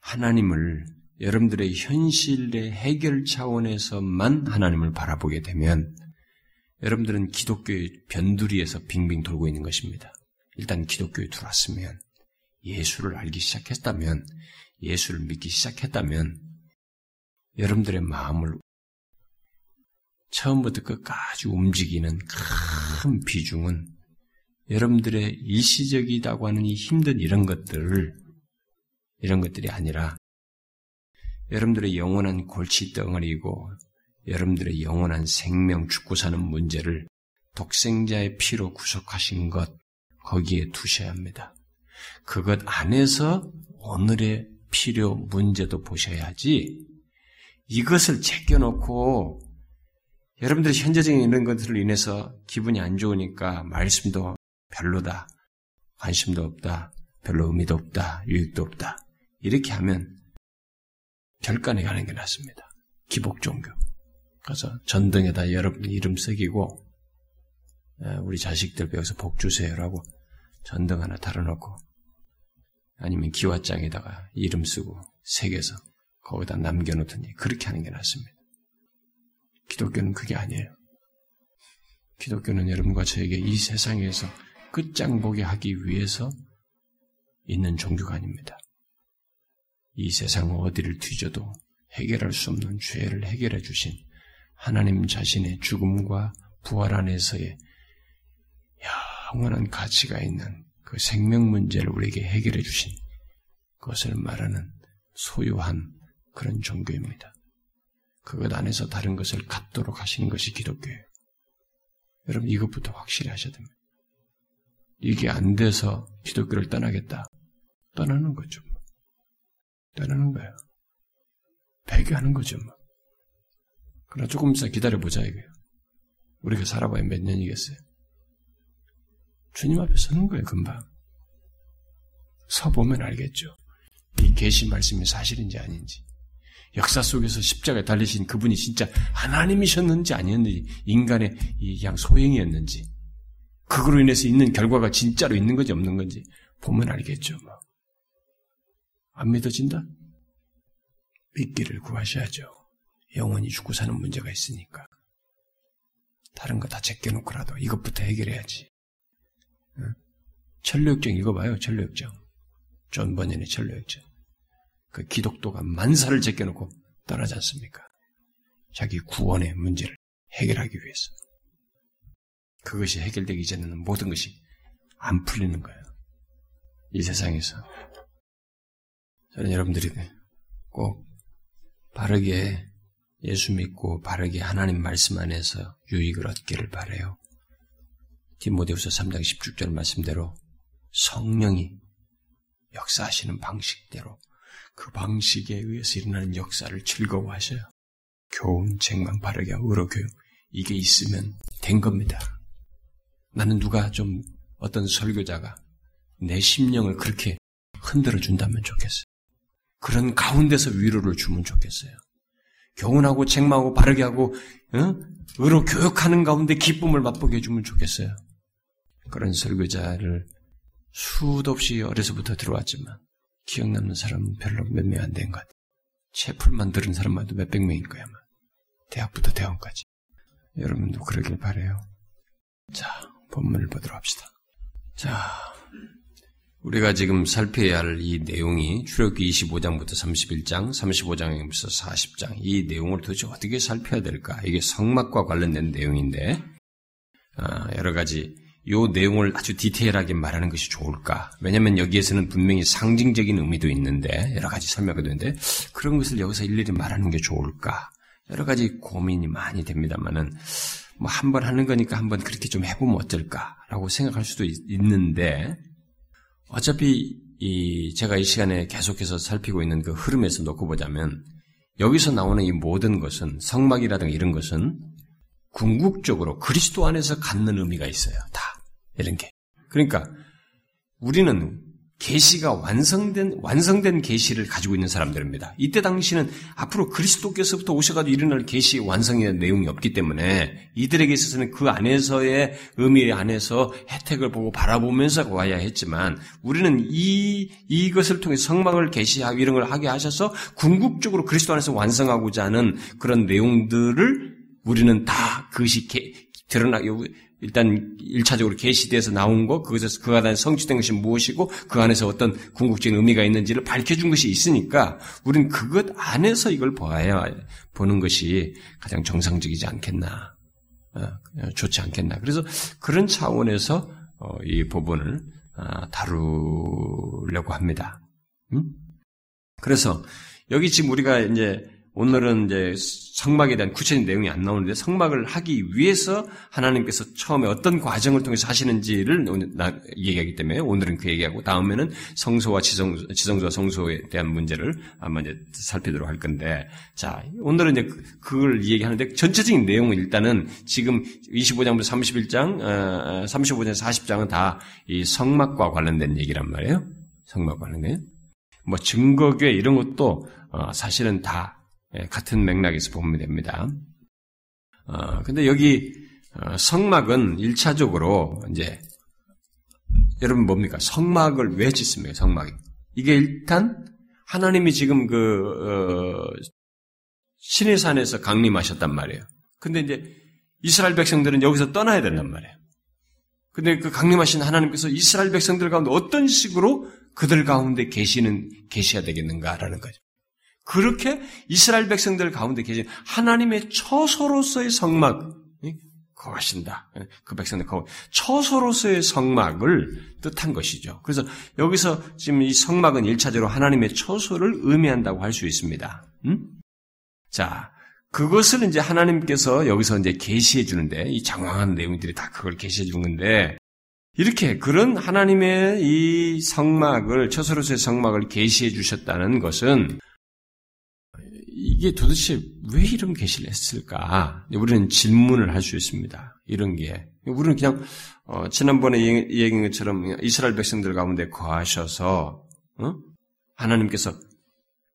A: 하나님을 여러분들의 현실의 해결 차원에서만 하나님을 바라보게 되면 여러분들은 기독교의 변두리에서 빙빙 돌고 있는 것입니다. 일단 기독교에 들어왔으면 예수를 알기 시작했다면 예수를 믿기 시작했다면 여러분들의 마음을 처음부터 끝까지 움직이는 큰 비중은 여러분들의 일시적이다고 하는 이 힘든 이런 것들을 이런 것들이 아니라 여러분들의 영원한 골칫덩어리이고 여러분들의 영원한 생명 죽고 사는 문제를 독생자의 피로 구속하신 것 거기에 두셔야 합니다. 그것 안에서 오늘의 필요 문제도 보셔야지 이것을 제껴놓고 여러분들이 현재적인 이런 것들을 인해서 기분이 안 좋으니까 말씀도 별로다, 관심도 없다, 별로 의미도 없다, 유익도 없다 이렇게 하면 결간에 가는 게 낫습니다. 기복 종교. 그래서 전등에다 여러분 이름 새기고 우리 자식들 배워서 복 주세요라고 전등 하나 달아놓고 아니면 기와장에다가 이름 쓰고 새겨서 거기다 남겨놓더니 그렇게 하는 게 낫습니다. 기독교는 그게 아니에요. 기독교는 여러분과 저에게 이 세상에서 끝장 보게 하기 위해서 있는 종교가 아닙니다. 이 세상 어디를 뒤져도 해결할 수 없는 죄를 해결해 주신 하나님 자신의 죽음과 부활 안에서의 영원한 가치가 있는 그 생명 문제를 우리에게 해결해 주신 것을 말하는 소유한 그런 종교입니다. 그것 안에서 다른 것을 갖도록 하시는 것이 기독교예요. 여러분 이것부터 확실히 하셔야 됩니다. 이게 안 돼서 기독교를 떠나겠다. 떠나는 거죠. 떠나는 거예요. 배교하는 거죠. 뭐. 그러나 조금 있어 기다려보자 이거예요. 우리가 살아봐야 몇 년이겠어요. 주님 앞에 서는 거예요, 금방. 서보면 알겠죠. 이 계시 말씀이 사실인지 아닌지. 역사 속에서 십자가에 달리신 그분이 진짜 하나님이셨는지 아니었는지, 인간의 이 그냥 소행이었는지, 그거로 인해서 있는 결과가 진짜로 있는 건지 없는 건지 보면 알겠죠. 뭐. 안 믿어진다? 믿기를 구하셔야죠. 영원히 죽고 사는 문제가 있으니까. 다른 거 다 제껴놓고라도 이것부터 해결해야지. 천로역정 읽어봐요, 천로역정. 존 버년의 천로역정. 그 기독도가 만사를 제껴놓고 떠나지 않습니까? 자기 구원의 문제를 해결하기 위해서. 그것이 해결되기 전에는 모든 것이 안 풀리는 거예요. 이 세상에서. 저는 여러분들이 꼭 바르게 예수 믿고 바르게 하나님 말씀 안에서 유익을 얻기를 바래요. 디모데후서 3장 16절 말씀대로 성령이 역사하시는 방식대로 그 방식에 의해서 일어나는 역사를 즐거워하셔요. 교훈, 책망, 바르게 의로 교육 이게 있으면 된 겁니다. 나는 누가 좀 어떤 설교자가 내 심령을 그렇게 흔들어 준다면 좋겠어요. 그런 가운데서 위로를 주면 좋겠어요. 교훈하고 책망하고 바르게 하고 어? 의로 교육하는 가운데 기쁨을 맛보게 해주면 좋겠어요. 그런 설교자를 수도 없이 어려서부터 들어왔지만 기억 남는 사람은 별로 몇 명 안 된 것 같아요. 채플만 들은 사람만 도 몇백 명일 거야. 아마. 대학부터 대원까지. 여러분도 그러길 바래요. 자, 본문을 보도록 합시다. 자, 우리가 지금 살펴야 할 이 내용이 출애굽기 25장부터 31장, 35장에서 40장 이 내용을 도대체 어떻게 살펴야 될까? 이게 성막과 관련된 내용인데 아, 여러 가지 요 내용을 아주 디테일하게 말하는 것이 좋을까? 왜냐하면 여기에서는 분명히 상징적인 의미도 있는데 여러 가지 설명이 되는데 그런 것을 여기서 일일이 말하는 게 좋을까? 여러 가지 고민이 많이 됩니다만은 뭐 한 번 하는 거니까 한번 그렇게 좀 해보면 어떨까라고 생각할 수도 있 는데 어차피 이 제가 이 시간에 계속해서 살피고 있는 그 흐름에서 놓고 보자면 여기서 나오는 이 모든 것은 성막이라든가 이런 것은 궁극적으로 그리스도 안에서 갖는 의미가 있어요. 다 이런 게. 그러니까 우리는 계시가 완성된 완성된 계시를 가지고 있는 사람들입니다. 이때 당시는 앞으로 그리스도께서부터 오셔가지고 일어날 계시 완성의 내용이 없기 때문에 이들에게 있어서는 그 안에서의 의미 안에서 혜택을 보고 바라보면서 와야 했지만 우리는 이 이것을 통해 성막을 계시하고 이런 걸 하게 하셔서 궁극적으로 그리스도 안에서 완성하고자 하는 그런 내용들을 우리는 다 그것이 드러나 일단 1차적으로 계시돼서 나온 거, 그것에서 그 안에 성취된 것이 무엇이고 그 안에서 어떤 궁극적인 의미가 있는지를 밝혀준 것이 있으니까 우리는 그것 안에서 이걸 보아야 보는 것이 가장 정상적이지 않겠나, 어, 좋지 않겠나. 그래서 그런 차원에서 어, 이 부분을 아, 다루려고 합니다. 음? 그래서 여기 지금 우리가 이제 오늘은 이제 성막에 대한 구체적인 내용이 안 나오는데 성막을 하기 위해서 하나님께서 처음에 어떤 과정을 통해서 하시는지를 얘기하기 때문에 오늘은 그 얘기하고 다음에는 성소와 지성, 지성소와 성소에 대한 문제를 아마 이제 살피도록 할 건데 자 오늘은 이제 그, 그걸 얘기하는데 전체적인 내용은 일단은 지금 25장부터 31장, 어, 35장, 40장은 다 이 성막과 관련된 얘기란 말이에요. 성막 관련된 뭐 증거교회 이런 것도 어, 사실은 다 예, 같은 맥락에서 보면 됩니다. 어, 근데 여기 어, 성막은 1차적으로 이제 여러분 뭡니까? 성막을 왜 짓습니까? 성막이. 이게 일단 하나님이 지금 그 어, 신의 산에서 강림하셨단 말이에요. 근데 이제 이스라엘 백성들은 여기서 떠나야 된단 말이에요. 근데 그 강림하신 하나님께서 이스라엘 백성들 가운데 어떤 식으로 그들 가운데 계시는 계셔야 되겠는가라는 거죠. 그렇게 이스라엘 백성들 가운데 계신 하나님의 처소로서의 성막, 거하신다. 그 백성들 거 처소로서의 성막을 뜻한 것이죠. 그래서 여기서 지금 이 성막은 1차적으로 하나님의 처소를 의미한다고 할 수 있습니다. 음? 자, 그것을 이제 하나님께서 여기서 이제 계시해 주는데 이 장황한 내용들이 다 그걸 계시해 주는 건데 이렇게 그런 하나님의 이 성막을 처소로서의 성막을 계시해 주셨다는 것은 이게 도대체 왜 이런 계시를 했을까? 우리는 질문을 할 수 있습니다. 이런 게. 우리는 그냥, 어, 지난번에 얘기한 것처럼 이스라엘 백성들 가운데 거하셔서, 어? 하나님께서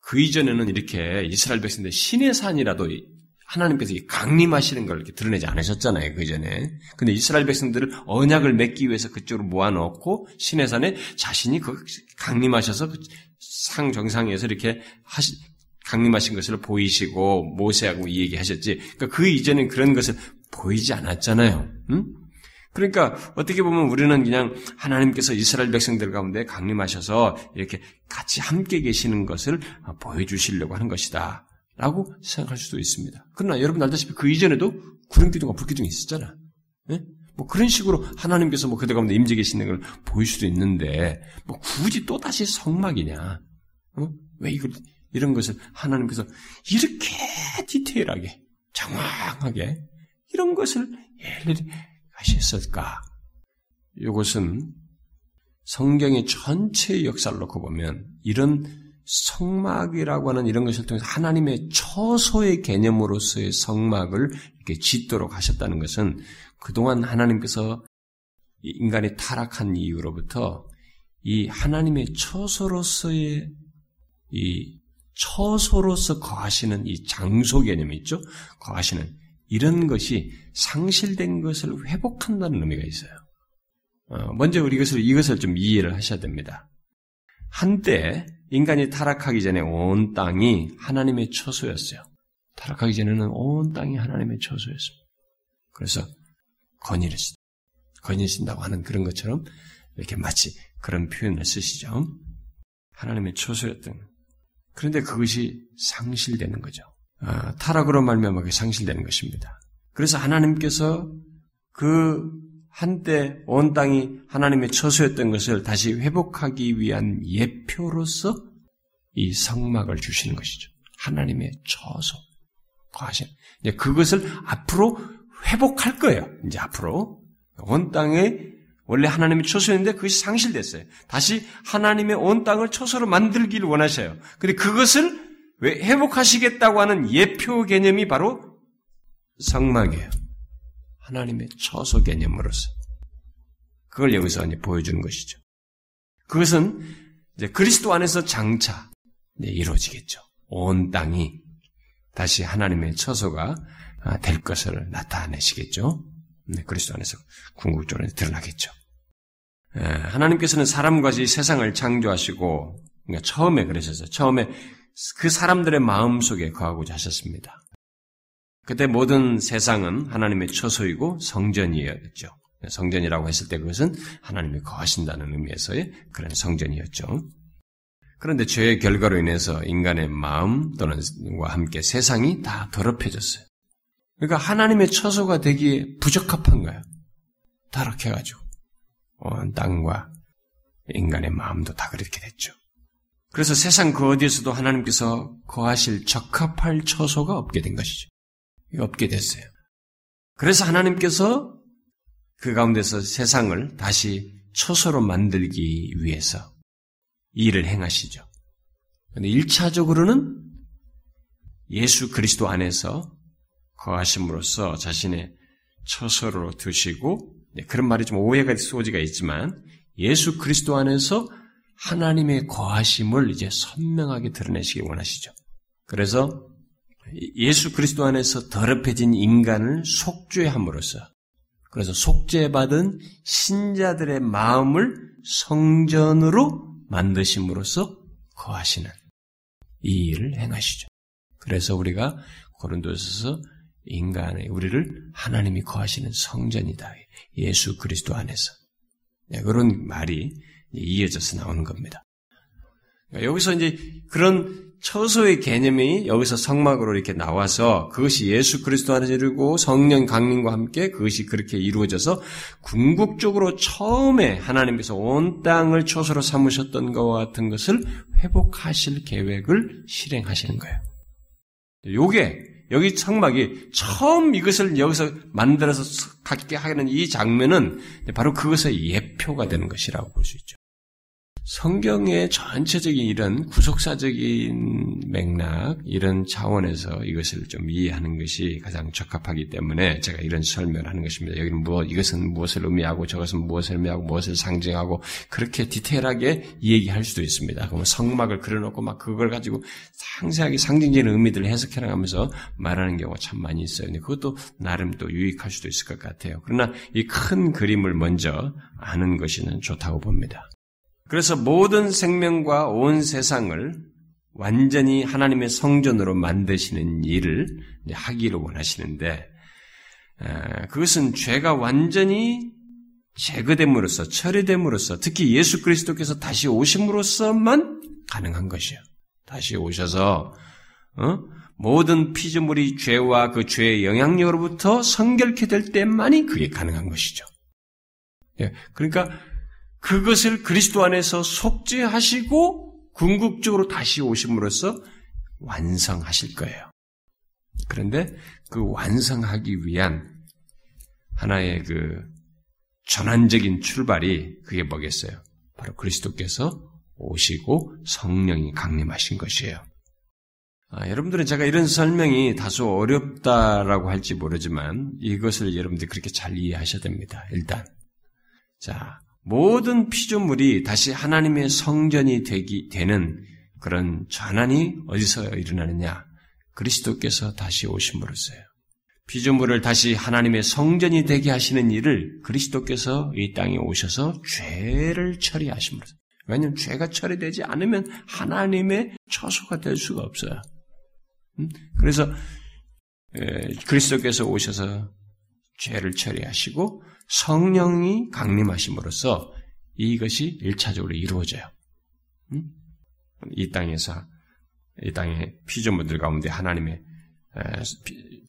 A: 그 이전에는 이렇게 이스라엘 백성들 신의 산이라도 하나님께서 강림하시는 걸 이렇게 드러내지 않으셨잖아요, 그 전에. 근데 이스라엘 백성들을 언약을 맺기 위해서 그쪽으로 모아놓고 신의 산에 자신이 그 강림하셔서 그 상 정상에서 이렇게 하시, 강림하신 것을 보이시고 모세하고 이 얘기하셨지. 그러니까 그 이전엔 그런 것을 보이지 않았잖아요. 응? 그러니까 어떻게 보면 우리는 그냥 하나님께서 이스라엘 백성들 가운데 강림하셔서 이렇게 같이 함께 계시는 것을 보여주시려고 하는 것이다. 라고 생각할 수도 있습니다. 그러나 여러분 알다시피 그 이전에도 구름 기둥과 불 기둥이 있었잖아. 예? 뭐 그런 식으로 하나님께서 뭐 그들 가운데 임재 계시는 걸 보일 수도 있는데 뭐 굳이 또 다시 성막이냐? 어? 왜 이걸 이런 것을 하나님께서 이렇게 디테일하게, 장황하게 이런 것을 일일이 하셨을까? 이것은 성경의 전체 역사를 놓고 보면 이런 성막이라고 하는 이런 것을 통해서 하나님의 처소의 개념으로서의 성막을 이렇게 짓도록 하셨다는 것은 그동안 하나님께서 인간이 타락한 이후로부터 이 하나님의 처소로서의 이 처소로서 거하시는 이 장소 개념이 있죠? 거하시는 이런 것이 상실된 것을 회복한다는 의미가 있어요. 어, 먼저 우리 이것을, 이것을 좀 이해를 하셔야 됩니다. 한때 인간이 타락하기 전에 온 땅이 하나님의 처소였어요. 타락하기 전에는 온 땅이 하나님의 처소였습니다. 그래서 건의를, 건의신다고 하는 그런 것처럼 이렇게 마치 그런 표현을 쓰시죠. 하나님의 처소였던 그런데 그것이 상실되는 거죠. 아, 타락으로 말미암아 그 상실되는 것입니다. 그래서 하나님께서 그 한때 온 땅이 하나님의 처소였던 것을 다시 회복하기 위한 예표로서 이 성막을 주시는 것이죠. 하나님의 처소. 과신. 그것을 앞으로 회복할 거예요. 이제 앞으로 온 땅에 원래 하나님이 처소였는데 그것이 상실됐어요. 다시 하나님의 온 땅을 처소로 만들기를 원하셔요. 근데 그것을 왜 회복하시겠다고 하는 예표 개념이 바로 성막이에요. 하나님의 처소 개념으로서. 그걸 여기서 이제 보여주는 것이죠. 그것은 이제 그리스도 안에서 장차 이루어지겠죠. 온 땅이 다시 하나님의 처소가 될 것을 나타내시겠죠. 네, 그리스도 안에서 궁극적으로 드러나겠죠. 예, 하나님께서는 사람과 이 세상을 창조하시고 그러니까 처음에 그러셨어요. 처음에 그 사람들의 마음 속에 거하고자 하셨습니다. 그때 모든 세상은 하나님의 처소이고 성전이었죠. 성전이라고 했을 때 그것은 하나님이 거하신다는 의미에서의 그런 성전이었죠. 그런데 죄의 결과로 인해서 인간의 마음 또는과 함께 세상이 다 더럽혀졌어요. 그러니까 하나님의 처소가 되기에 부적합한 거예요. 타락해가지고. 온 땅과 인간의 마음도 다 그렇게 됐죠. 그래서 세상 그 어디에서도 하나님께서 거하실 적합할 처소가 없게 된 것이죠. 없게 됐어요. 그래서 하나님께서 그 가운데서 세상을 다시 처소로 만들기 위해서 일을 행하시죠. 그런데 1차적으로는 예수 그리스도 안에서 거하심으로써 자신의 처소로 두시고 네, 그런 말이 좀 오해가 소지가 있지만 예수 그리스도 안에서 하나님의 거하심을 이제 선명하게 드러내시기 원하시죠. 그래서 예수 그리스도 안에서 더럽혀진 인간을 속죄함으로써 그래서 속죄받은 신자들의 마음을 성전으로 만드심으로써 거하시는 이 일을 행하시죠. 그래서 우리가 고린도서서 인간의 우리를 하나님이 거하시는 성전이다. 예수 그리스도 안에서. 네, 그런 말이 이어져서 나오는 겁니다. 그러니까 여기서 이제 그런 처소의 개념이 여기서 성막으로 이렇게 나와서 그것이 예수 그리스도 안에서 이루고 성령 강림과 함께 그것이 그렇게 이루어져서 궁극적으로 처음에 하나님께서 온 땅을 처소로 삼으셨던 것과 같은 것을 회복하실 계획을 실행하시는 거예요. 요게 여기 성막이 처음 이것을 여기서 만들어서 갖게 하는 이 장면은 바로 그것의 예표가 되는 것이라고 볼 수 있죠. 성경의 전체적인 이런 구속사적인 맥락, 이런 차원에서 이것을 좀 이해하는 것이 가장 적합하기 때문에 제가 이런 설명을 하는 것입니다. 여기는 무엇, 이것은 무엇을 의미하고 저것은 무엇을 의미하고 무엇을 상징하고 그렇게 디테일하게 얘기할 수도 있습니다. 그러면 성막을 그려놓고 막 그걸 가지고 상세하게 상징적인 의미들을 해석해 나가면서 말하는 경우가 참 많이 있어요. 근데 그것도 나름 또 유익할 수도 있을 것 같아요. 그러나 이 큰 그림을 먼저 아는 것이는 좋다고 봅니다. 그래서 모든 생명과 온 세상을 완전히 하나님의 성전으로 만드시는 일을 하기를 원하시는데 그것은 죄가 완전히 제거됨으로써 처리됨으로써 특히 예수 그리스도께서 다시 오심으로써만 가능한 것이요. 다시 오셔서 어? 모든 피조물이 죄와 그 죄의 영향력으로부터 성결케 될 때만이 그게 가능한 것이죠. 예, 그러니까 그것을 그리스도 안에서 속죄하시고 궁극적으로 다시 오심으로써 완성하실 거예요. 그런데 그 완성하기 위한 하나의 그 전환적인 출발이 그게 뭐겠어요? 바로 그리스도께서 오시고 성령이 강림하신 것이에요. 아, 여러분들은 제가 이런 설명이 다소 어렵다라고 할지 모르지만 이것을 여러분들이 그렇게 잘 이해하셔야 됩니다. 일단. 자, 모든 피조물이 다시 하나님의 성전이 되기, 되는 그런 전환이 어디서 일어나느냐? 그리스도께서 다시 오심으로써요. 피조물을 다시 하나님의 성전이 되게 하시는 일을 그리스도께서 이 땅에 오셔서 죄를 처리하심으로써. 왜냐하면 죄가 처리되지 않으면 하나님의 처소가 될 수가 없어요. 음? 그래서 그리스도께서 오셔서 죄를 처리하시고 성령이 강림하심으로써 이것이 일차적으로 이루어져요. 이 땅에서 이 땅의 피조물들 가운데 하나님의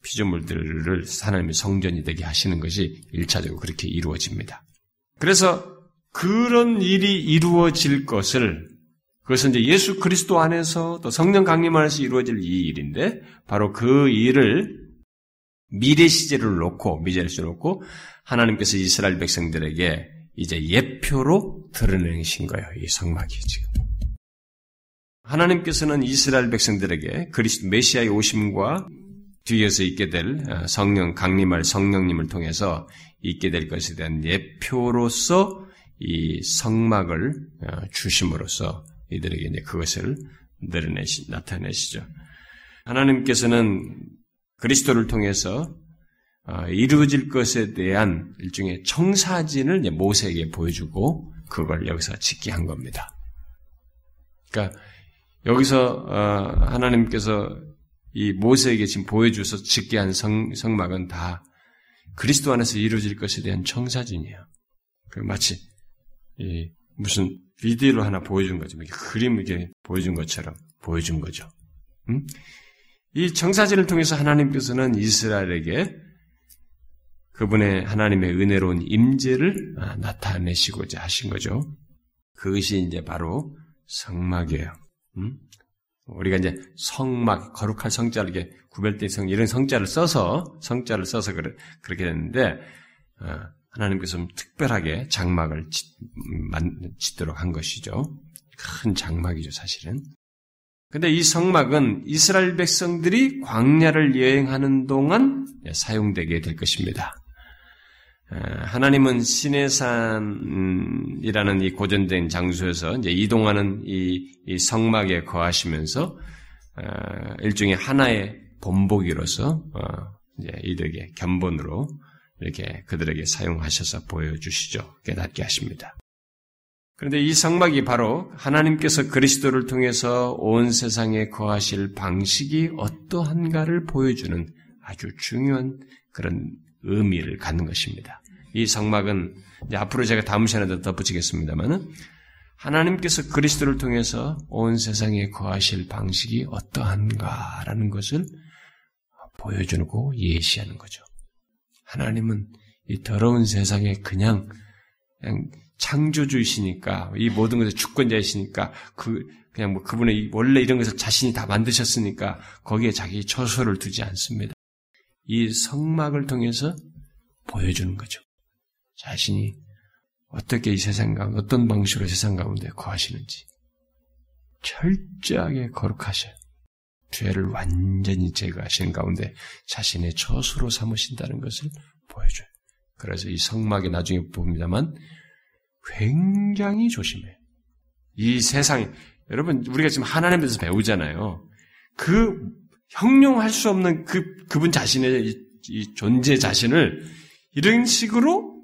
A: 피조물들을 하나님의 성전이 되게 하시는 것이 일차적으로 그렇게 이루어집니다. 그래서 그런 일이 이루어질 것을 그것은 이제 예수 그리스도 안에서 또 성령 강림 안에서 이루어질 이 일인데 바로 그 일을 미래 시제를 놓고 미래 시제를 놓고 하나님께서 이스라엘 백성들에게 이제 예표로 드러내신 거예요. 이 성막이 지금. 하나님께서는 이스라엘 백성들에게 그리스도 메시아의 오심과 뒤에서 있게 될 어, 성령 강림할 성령님을 통해서 있게 될 것에 대한 예표로서 이 성막을 어, 주심으로써 이들에게 이제 그것을 드러내시 나타내시죠. 하나님께서는 그리스도를 통해서 어, 이루어질 것에 대한 일종의 청사진을 모세에게 보여주고 그걸 여기서 짓게 한 겁니다. 그러니까 여기서 하나님께서 이 모세에게 지금 보여줘서 짓게 한 성, 성막은 다 그리스도 안에서 이루어질 것에 대한 청사진이에요. 그 마치 이 무슨 비디오로 하나 보여준 거죠. 그림 이렇게 보여준 것처럼 보여준 거죠. 음? 이 청사진을 통해서 하나님께서는 이스라엘에게 그분의 하나님의 은혜로운 임재를 아, 나타내시고자 하신 거죠. 그것이 이제 바로 성막이에요. 음? 우리가 이제 성막, 거룩할 성자를 이렇게 구별된 성, 이런 성자를 써서, 성자를 써서 그래, 그렇게 됐는데, 어, 하나님께서 특별하게 장막을 짓, 짓도록 한 것이죠. 큰 장막이죠, 사실은. 근데 이 성막은 이스라엘 백성들이 광야를 여행하는 동안 사용되게 될 것입니다. 하나님은 시내산이라는 이 고전된 장소에서 이제 이동하는 이, 이 성막에 거하시면서 일종의 하나의 본보기로서 어, 이제 이들에게 견본으로 이렇게 그들에게 사용하셔서 보여주시죠. 깨닫게 하십니다. 그런데 이 성막이 바로 하나님께서 그리스도를 통해서 온 세상에 거하실 방식이 어떠한가를 보여주는 아주 중요한 그런 의미를 갖는 것입니다. 이 성막은 앞으로 제가 다음 시간에 덧붙이겠습니다만은 하나님께서 그리스도를 통해서 온 세상에 거하실 방식이 어떠한가라는 것을 보여주고 예시하는 거죠. 하나님은 이 더러운 세상에 그냥, 그냥 창조주이시니까 이 모든 것의 주권자이시니까 그 그냥 뭐 그분의 원래 이런 것을 자신이 다 만드셨으니까 거기에 자기 처소를 두지 않습니다. 이 성막을 통해서 보여주는 거죠. 자신이 어떻게 이 세상 가운데, 어떤 방식으로 세상 가운데 거하시는지 철저하게 거룩하셔요. 죄를 완전히 제거하시는 가운데 자신의 처수로 삼으신다는 것을 보여줘요. 그래서 이 성막에 나중에 봅니다만 굉장히 조심해요. 이 세상에, 여러분, 우리가 지금 하나님에서 배우잖아요. 그 형용할 수 없는 그, 그분 자신의 이, 이 존재 자신을 이런 식으로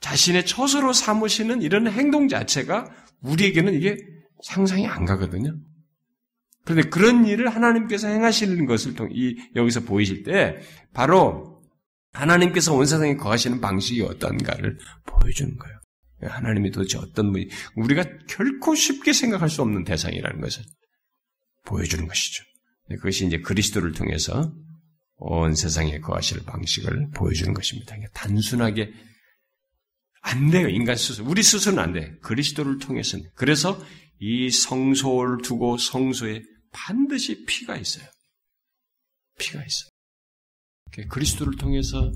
A: 자신의 처소로 삼으시는 이런 행동 자체가 우리에게는 이게 상상이 안 가거든요. 그런데 그런 일을 하나님께서 행하시는 것을 통, 이, 여기서 보이실 때, 바로 하나님께서 온 세상에 거하시는 방식이 어떤가를 보여주는 거예요. 하나님이 도대체 어떤 분이, 우리가 결코 쉽게 생각할 수 없는 대상이라는 것을 보여주는 것이죠. 그것이 이제 그리스도를 통해서 온 세상에 거하실 방식을 보여주는 것입니다. 단순하게 안 돼요. 인간 스스로. 우리 스스로는 안 돼. 그리스도를 통해서는. 그래서 이 성소를 두고 성소에 반드시 피가 있어요. 피가 있어요. 그리스도를 통해서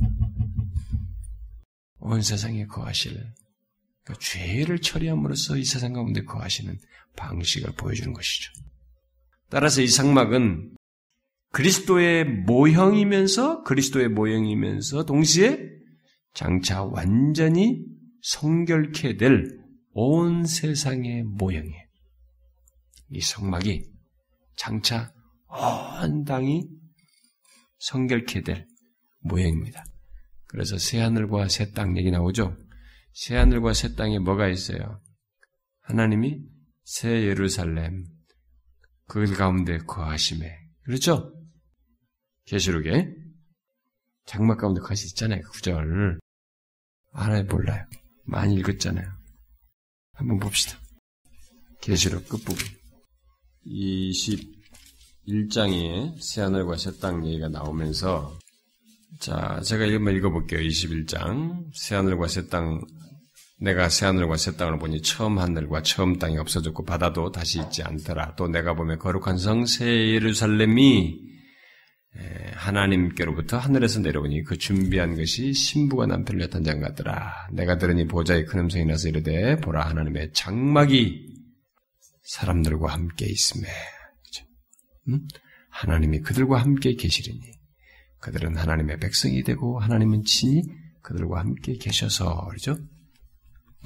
A: 온 세상에 거하실 그러니까 죄를 처리함으로써 이 세상 가운데 거하시는 방식을 보여주는 것이죠. 따라서 이 상막은 그리스도의 모형이면서 그리스도의 모형이면서 동시에 장차 완전히 성결케 될 온 세상의 모형이에요. 이 성막이 장차 온 땅이 성결케 될 모형입니다. 그래서 새하늘과 새 땅 얘기 나오죠? 새하늘과 새 땅에 뭐가 있어요? 하나님이 새 예루살렘, 그 가운데 거하심에. 그렇죠? 계시록에 장막 가운데 거하시 있잖아요. 그 구절. 알아요, 몰라요. 많이 읽었잖아요. 한번 봅시다. 계시록 끝부분. 21장에 새하늘과 새 땅 얘기가 나오면서 자, 제가 한번 읽어볼게요. 21장. 새하늘과 새 땅, 내가 새하늘과 새 땅을 보니 처음 하늘과 처음 땅이 없어졌고 바다도 다시 있지 않더라. 또 내가 보면 거룩한 성 새 예루살렘이 하나님께로부터 하늘에서 내려오니 그 준비한 것이 신부가 남편을 엿한 장 같더라. 내가 들으니 보좌에 큰 음성이 나서 이르되 보라 하나님의 장막이 사람들과 함께 있음에 음? 하나님이 그들과 함께 계시리니 그들은 하나님의 백성이 되고 하나님은 친히 그들과 함께 계셔서 그렇죠?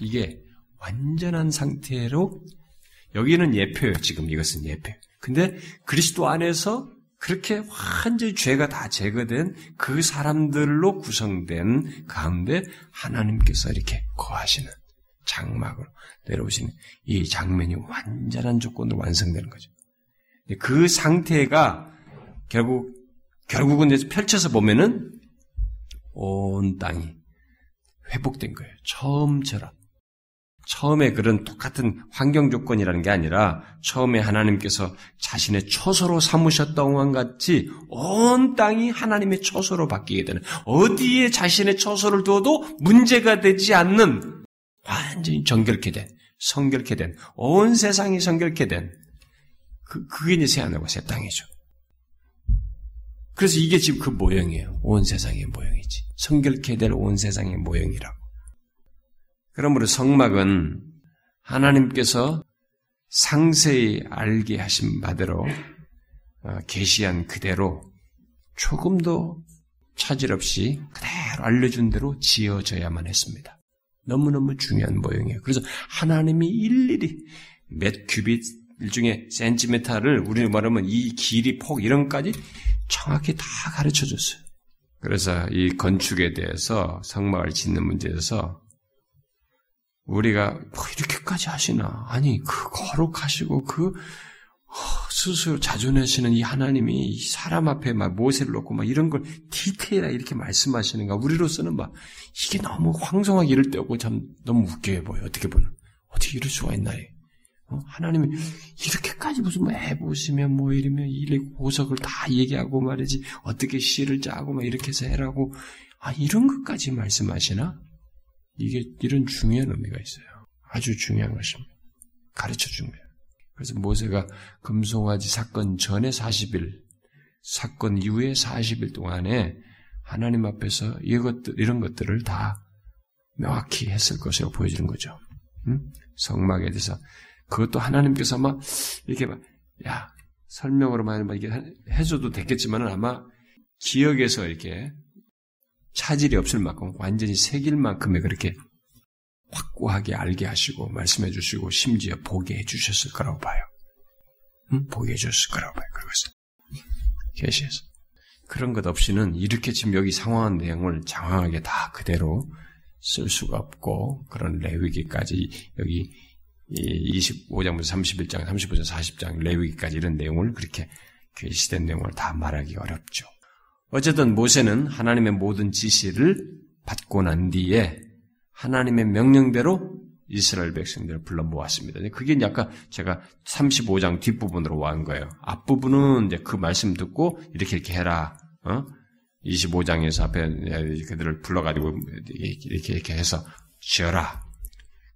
A: 이게 완전한 상태로 여기는 예표예요. 지금 이것은 예표. 근데 그리스도 안에서 그렇게 완전히 죄가 다 제거된 그 사람들로 구성된 가운데 하나님께서 이렇게 거하시는 장막으로 내려오시는 이 장면이 완전한 조건으로 완성되는 거죠. 그 상태가 결국 결국은 펼쳐서 보면은 온 땅이 회복된 거예요. 처음처럼. 처음에 그런 똑같은 환경 조건이라는 게 아니라 처음에 하나님께서 자신의 처소로 삼으셨던 것 같이 온 땅이 하나님의 처소로 바뀌게 되는 어디에 자신의 처소를 두어도 문제가 되지 않는 완전히 정결케 된 성결케 된 온 세상이 성결케 된 그, 그게 이제 새 하늘과 새 땅이죠. 그래서 이게 지금 그 모형이에요. 온 세상의 모형이지. 성결케 될 온 세상의 모형이라고. 그러므로 성막은 하나님께서 상세히 알게 하신 바대로 어, 계시한 그대로 조금도 차질 없이 그대로 알려준 대로 지어져야만 했습니다. 너무너무 중요한 모형이에요. 그래서 하나님이 일일이 몇 큐빗 일종의 센티메타를 우리는 말하면 이 길이 폭 이런 까지 정확히 다 가르쳐 줬어요. 그래서 이 건축에 대해서 성막을 짓는 문제에서 우리가 뭐 이렇게까지 하시나? 아니 그 거룩하시고 그 스스로 자존하시는 이 하나님이 사람 앞에 막 모세를 놓고 막 이런 걸 디테일하게 이렇게 말씀하시는가? 우리로서는 막 이게 너무 황송하게 이럴 때 없고 참 너무 웃겨 보여. 어떻게 보면 어떻게 이럴 수가 있나? 어? 하나님이 이렇게까지 무슨 뭐 해보시면 뭐 이러면 이 보석을 다 얘기하고 말이지 어떻게 시를 짜고 막 이렇게 해서 해라고 아 이런 것까지 말씀하시나? 이게 이런 중요한 의미가 있어요. 아주 중요한 것입니다. 가르쳐 준 거예요. 그래서 모세가 금송아지 사건 전에 40일, 사건 이후에 40일 동안에 하나님 앞에서 이것들, 이런 것들을 다 명확히 했을 것이라고 보여주는 거죠. 응? 성막에 대해서. 그것도 하나님께서 아마 이렇게 막, 야, 설명으로만 이게 해줘도 됐겠지만 아마 기억에서 이렇게 차질이 없을 만큼 완전히 새길 만큼의 그렇게 확고하게 알게 하시고 말씀해 주시고 심지어 보게 해 주셨을 거라고 봐요. 응? 보게 해 주셨을 거라고 봐요. 그것을. 계시에서. 그런 것 없이는 이렇게 지금 여기 상황한 내용을 장황하게 다 그대로 쓸 수가 없고 그런 레위기까지 여기 25장부터 31장, 35장, 40장 레위기까지 이런 내용을 그렇게 계시된 내용을 다 말하기 어렵죠. 어쨌든 모세는 하나님의 모든 지시를 받고 난 뒤에 하나님의 명령대로 이스라엘 백성들을 불러 모았습니다. 그게 약간 제가 35장 뒷부분으로 와한 거예요. 앞부분은 이제 그 말씀 듣고 이렇게 이렇게 해라. 어? 25장에서 앞에 그들을 불러가지고 이렇게 이렇게 해서 지어라.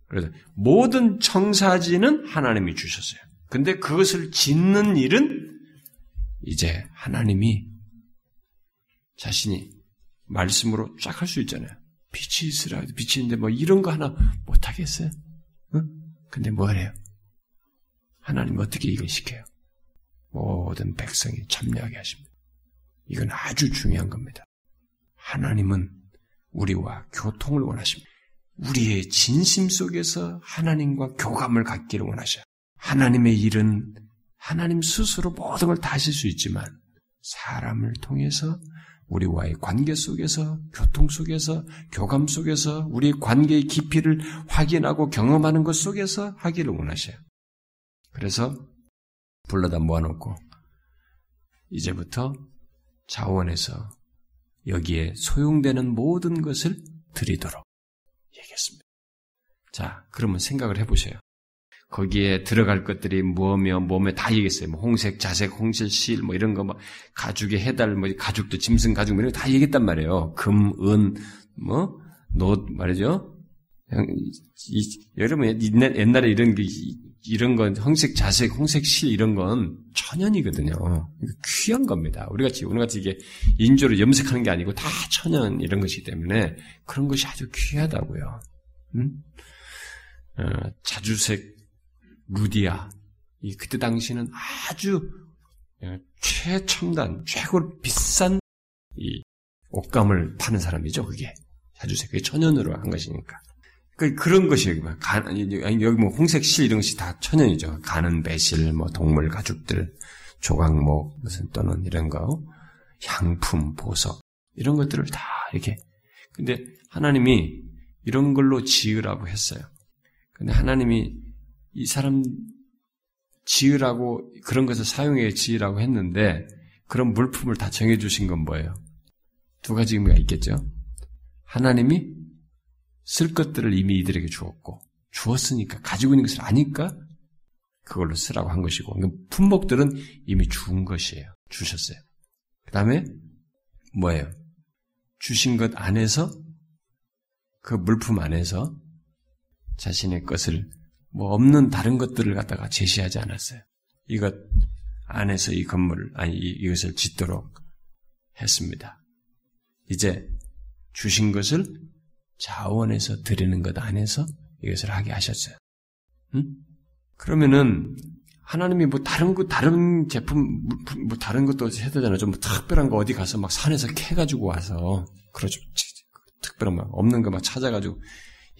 A: 그래서 모든 청사지는 하나님이 주셨어요. 근데 그것을 짓는 일은 이제 하나님이 자신이 말씀으로 쫙 할 수 있잖아요. 빛이 있으라. 빛이 있는데 뭐 이런 거 하나 못하겠어요? 응? 근데 뭐래요? 하나님 어떻게 이걸 시켜요? 모든 백성이 참여하게 하십니다. 이건 아주 중요한 겁니다. 하나님은 우리와 교통을 원하십니다. 우리의 진심 속에서 하나님과 교감을 갖기를 원하셔요. 하나님의 일은 하나님 스스로 모든 걸다 하실 수 있지만 사람을 통해서 우리와의 관계 속에서, 교통 속에서, 교감 속에서, 우리 관계의 깊이를 확인하고 경험하는 것 속에서 하기를 원하셔요. 그래서 불러다 모아놓고, 이제부터 자원에서 여기에 소용되는 모든 것을 드리도록. 자, 그러면 생각을 해보세요. 거기에 들어갈 것들이 뭐며 뭐며 다 얘기했어요. 뭐 홍색, 자색, 홍실, 실, 뭐 이런 거, 뭐 가죽의 해달, 뭐 가죽도 짐승 가죽 뭐 이런 거 다 얘기했단 말이에요. 금, 은, 뭐, 노 말이죠. 여러분 옛날에 이런 게 이런 건 홍색 자색, 홍색 실 이런 건 천연이거든요. 귀한 겁니다. 우리 같이 오늘 같이 이게 인조로 염색하는 게 아니고 다 천연 이런 것이기 때문에 그런 것이 아주 귀하다고요. 음? 어, 자주색 루디아 이 그때 당시는 아주 어, 최첨단, 최고 비싼 이 옷감을 파는 사람이죠. 그게 자주색, 그게 천연으로 한 것이니까. 그 그런 것이 뭐 간, 여기 뭐 홍색 실 이런 것이 다 천연이죠. 가는 배실, 뭐 동물 가죽들, 조각목 무슨 또는 이런 거, 향품, 보석 이런 것들을 다 이렇게. 근데 하나님이 이런 걸로 지으라고 했어요. 근데 하나님이 이 사람 지으라고 그런 것을 사용해 지으라고 했는데 그런 물품을 다 정해 주신 건 뭐예요? 두 가지 의미가 있겠죠. 하나님이 쓸 것들을 이미 이들에게 주었고 주었으니까 가지고 있는 것을 아니까 그걸로 쓰라고 한 것이고 그러니까 품목들은 이미 준 것이에요. 주셨어요. 그 다음에 뭐예요? 주신 것 안에서 그 물품 안에서 자신의 것을 뭐 없는 다른 것들을 갖다가 제시하지 않았어요. 이것 안에서 이 건물을 아니 이것을 짓도록 했습니다. 이제 주신 것을 자원에서 드리는 것 안에서 이것을 하게 하셨어요. 응? 그러면은 하나님이 뭐 다른 거 다른 제품 뭐 다른 것도 해야 되잖아요. 좀 특별한 거 어디 가서 막 산에서 캐 가지고 와서 그러죠. 특별한 거 없는 거 막 찾아가지고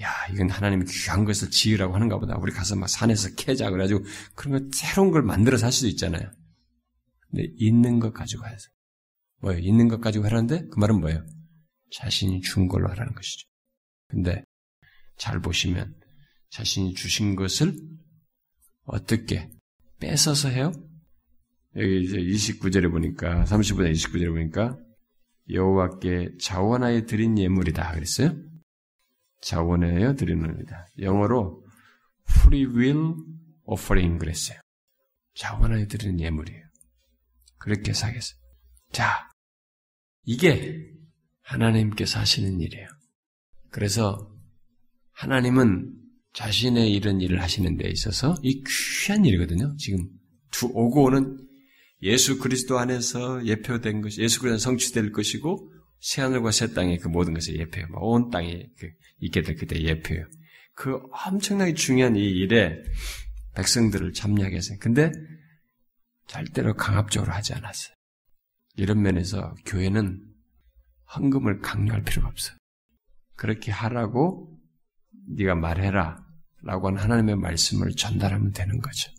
A: 야 이건 하나님이 귀한 것을 지으라고 하는가 보다. 우리 가서 막 산에서 캐자 그래가지고 그런 거 새로운 걸 만들어서 할 수도 있잖아요. 근데 있는 것 가지고 해서 뭐예요? 있는 것 가지고 하라는데 그 말은 뭐예요? 자신이 준 걸로 하라는 것이죠. 근데 잘 보시면 자신이 주신 것을 어떻게 뺏어서 해요? 여기 이제 29절에 보니까 35절 29절에 보니까 여호와께 자원하여 드린 예물이다 그랬어요. 자원하여 드리는 겁니다. 영어로 free will offering 그랬어요. 자원하여 드리는 예물이에요. 그렇게 사겠어요. 자, 이게 하나님께서 하시는 일이에요. 그래서 하나님은 자신의 이런 일을 하시는 데 있어서 이 귀한 일이거든요. 지금 두 오고 오는 예수 그리스도 안에서 예표된 것이 예수 그리스도 성취될 것이고 새 하늘과 새 땅의 그 모든 것을 예표해요. 뭐온 땅에 그 있게 될 그때 예표해요. 그 엄청나게 중요한 이 일에 백성들을 참여하게 했어요. 근데 절대로 강압적으로 하지 않았어요. 이런 면에서 교회는 헌금을 강요할 필요가 없어요. 그렇게 하라고 네가 말해라 라고 하는 하나님의 말씀을 전달하면 되는 거죠.